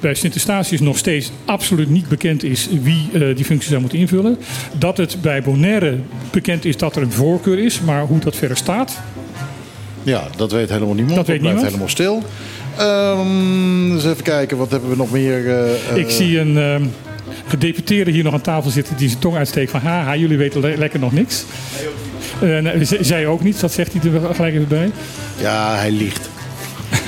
bij Sint-Eustatius nog steeds absoluut niet bekend is wie eh, die functie zou moeten invullen. Dat het bij Bonaire bekend is dat er een voorkeur is, maar hoe dat verder staat, Ja, dat weet helemaal niemand. Dat weet blijft niemand. helemaal stil. Ehm eens even kijken, wat hebben we nog meer? eh, eh, Ik zie een ehm, gedeputeerde hier nog aan tafel zitten die zijn tong uitsteekt van haha, jullie weten le- lekker nog niks. Eh, nee, zij ook niet, dat zegt hij er gelijk even bij. Ja, hij liegt.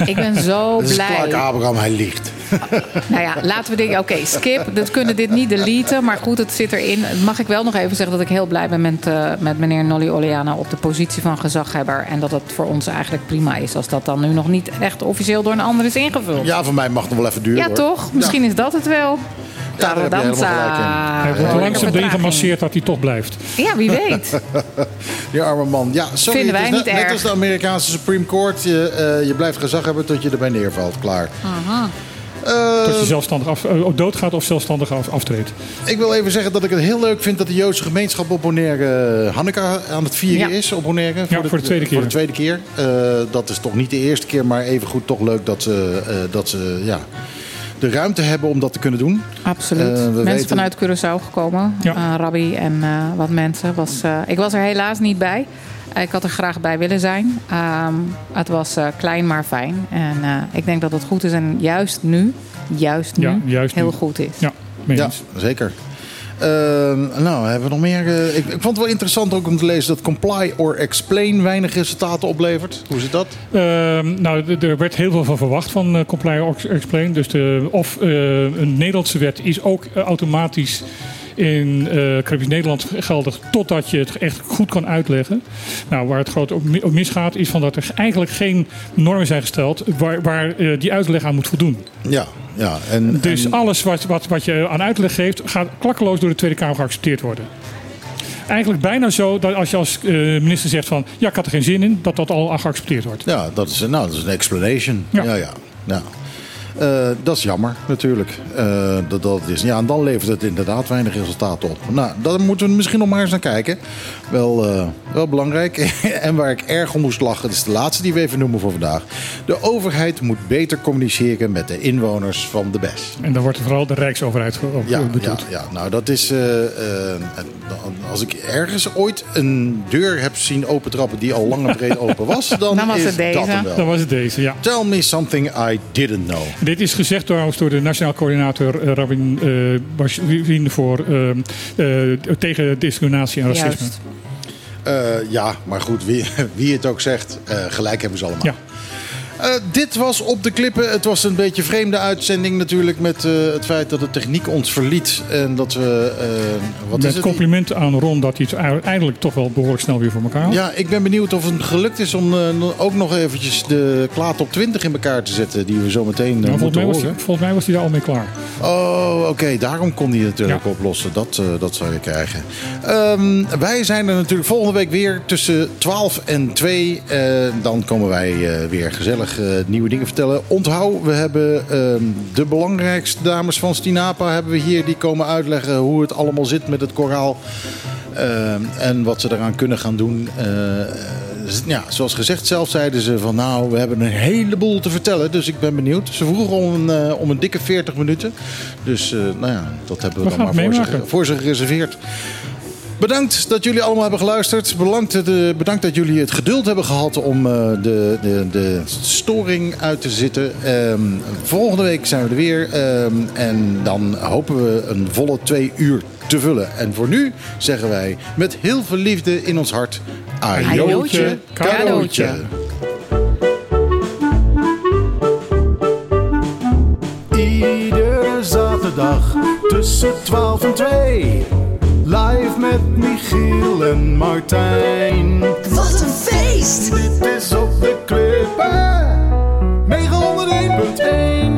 Ik ben zo Dat is blij. Clark Abraham, hij liegt. Nou ja, laten we denken, oké, skip. Dat kunnen dit niet deleten, maar goed, het zit erin. Mag ik wel nog even zeggen dat ik heel blij ben met, eh, met meneer Nolly Oleana op de positie van gezaghebber. En dat het voor ons eigenlijk prima is als dat dan nu nog niet echt officieel door een ander is ingevuld. Ja, voor mij mag het nog wel even duren. Ja, hoor. toch? Misschien is dat het wel. daar heb je helemaal gelijk in. Hij wordt langzaam erin gemasseerd dat hij toch blijft. Ja, wie weet. Die arme man. Ja, sorry. Vinden wij niet net, net erg. als de Amerikaanse Supreme Court. Je, eh, je blijft gezag hebben tot je erbij neervalt. Klaar. Aha. Eh, Tot je zelfstandig af, eh, doodgaat of zelfstandig af, aftreedt. Ik wil even zeggen dat ik het heel leuk vind dat de Joodse gemeenschap op Bonaire eh, Hanukkah aan het vieren Ja. is. Op Bonaire. Ja, voor de tweede keer. Voor de tweede keer. Eh, dat is toch niet de eerste keer, maar evengoed toch leuk dat ze, eh, dat ze ja, de ruimte hebben om dat te kunnen doen. Absoluut. We mensen weten- vanuit Curaçao gekomen. Ja. Eh, Rabbi en eh, wat mensen. Was, eh, ik was er helaas niet bij. Eh, ik had er graag bij willen zijn. Ehm, het was eh, klein maar fijn. En eh, ik denk dat het goed is. En juist nu, juist nu, Ja, juist heel nu. goed is. Ja, Ja, zeker. Ehm, nou, hebben we nog meer? eh, ik, ik vond het wel interessant ook om te lezen dat Comply or Explain weinig resultaten oplevert. Hoe zit dat? Ehm, nou, er werd heel veel van verwacht van Comply or Explain. Dus de, of eh, een Nederlandse wet is ook automatisch in Caribisch Nederland geldig totdat je het echt goed kan uitleggen. Nou, waar het groot ook ook misgaat is van dat er eigenlijk geen normen zijn gesteld waar, waar eh, die uitleg aan moet voldoen. Ja, ja. En, Dus en- alles wat, wat, wat je aan uitleg geeft gaat klakkeloos door de Tweede Kamer geaccepteerd worden. Eigenlijk bijna zo dat als je als eh, minister zegt van ja, ik had er geen zin in, dat dat al geaccepteerd wordt. Ja, dat is, nou, dat is een explanation. Ja. Ja, ja. ja. Eh, dat is jammer, natuurlijk. Eh, dat dat is. Ja, en dan levert het inderdaad weinig resultaat op. Nou, daar moeten we misschien nog maar eens naar kijken. Wel, eh, wel belangrijk. en waar ik erg om moest lachen, dat is de laatste die we even noemen voor vandaag. De overheid moet beter communiceren met de inwoners van de BES. En dan wordt er vooral de Rijksoverheid ge- op Ja, eh, ja, bedoeld. ja, nou dat is. als ik ergens ooit een deur heb zien opentrappen die al lang en breed open was, dan, Dan was is het deze. dat hem wel. Dan was het deze, ja. Tell me something I didn't know. Dit is gezegd trouwens door de Nationaal Coördinator eh, Rabin eh Bashir voor, eh, eh, tegen discriminatie en racisme. Eh, ja, maar goed, wie, wie het ook zegt, eh, gelijk hebben ze allemaal. Ja. Eh, dit was op de klippen. Het was een beetje een vreemde uitzending natuurlijk met eh, het feit dat de techniek ons verliet. En dat we, eh, wat is Met het? complimenten aan Ron dat hij het eindelijk toch wel behoorlijk snel weer voor elkaar had. Ja, ik ben benieuwd of het gelukt is om ook nog eventjes de klaar op 20 in elkaar te zetten. Die we zo meteen Nou, volgens, moeten mij was volgens mij was hij daar al mee klaar. Oh, oké. Daarom kon hij natuurlijk Ja. oplossen. Dat, dat zou je krijgen. Ehm, wij zijn er natuurlijk volgende week weer tussen 12 en 2. Eh, dan komen wij weer gezellig eh, nieuwe dingen vertellen. Onthoud, we hebben ehm, de belangrijkste dames van Stinapa hebben we hier. Die komen uitleggen hoe het allemaal zit met het koraal. Ehm, en wat ze eraan kunnen gaan doen. Eh, ja, zoals gezegd, zelf zeiden ze van nou, we hebben een heleboel te vertellen. Dus ik ben benieuwd. Ze vroegen om een, eh, om een dikke 40 minuten. Dus nou ja, dat hebben we, We dan maar voor ze, voor ze gereserveerd. Bedankt dat jullie allemaal hebben geluisterd. Bedankt, de, bedankt dat jullie het geduld hebben gehad om eh, de, de, de storing uit te zitten. Ehm, volgende week zijn we er weer. ehm, en dan hopen we een volle twee uur te vullen. En voor nu zeggen wij met heel veel liefde in ons hart... Ajootje, cadeautje. Iedere zaterdag tussen 12 en 2. Live met Michiel en Martijn. Wat een feest! Dit is op de klippen. 901.1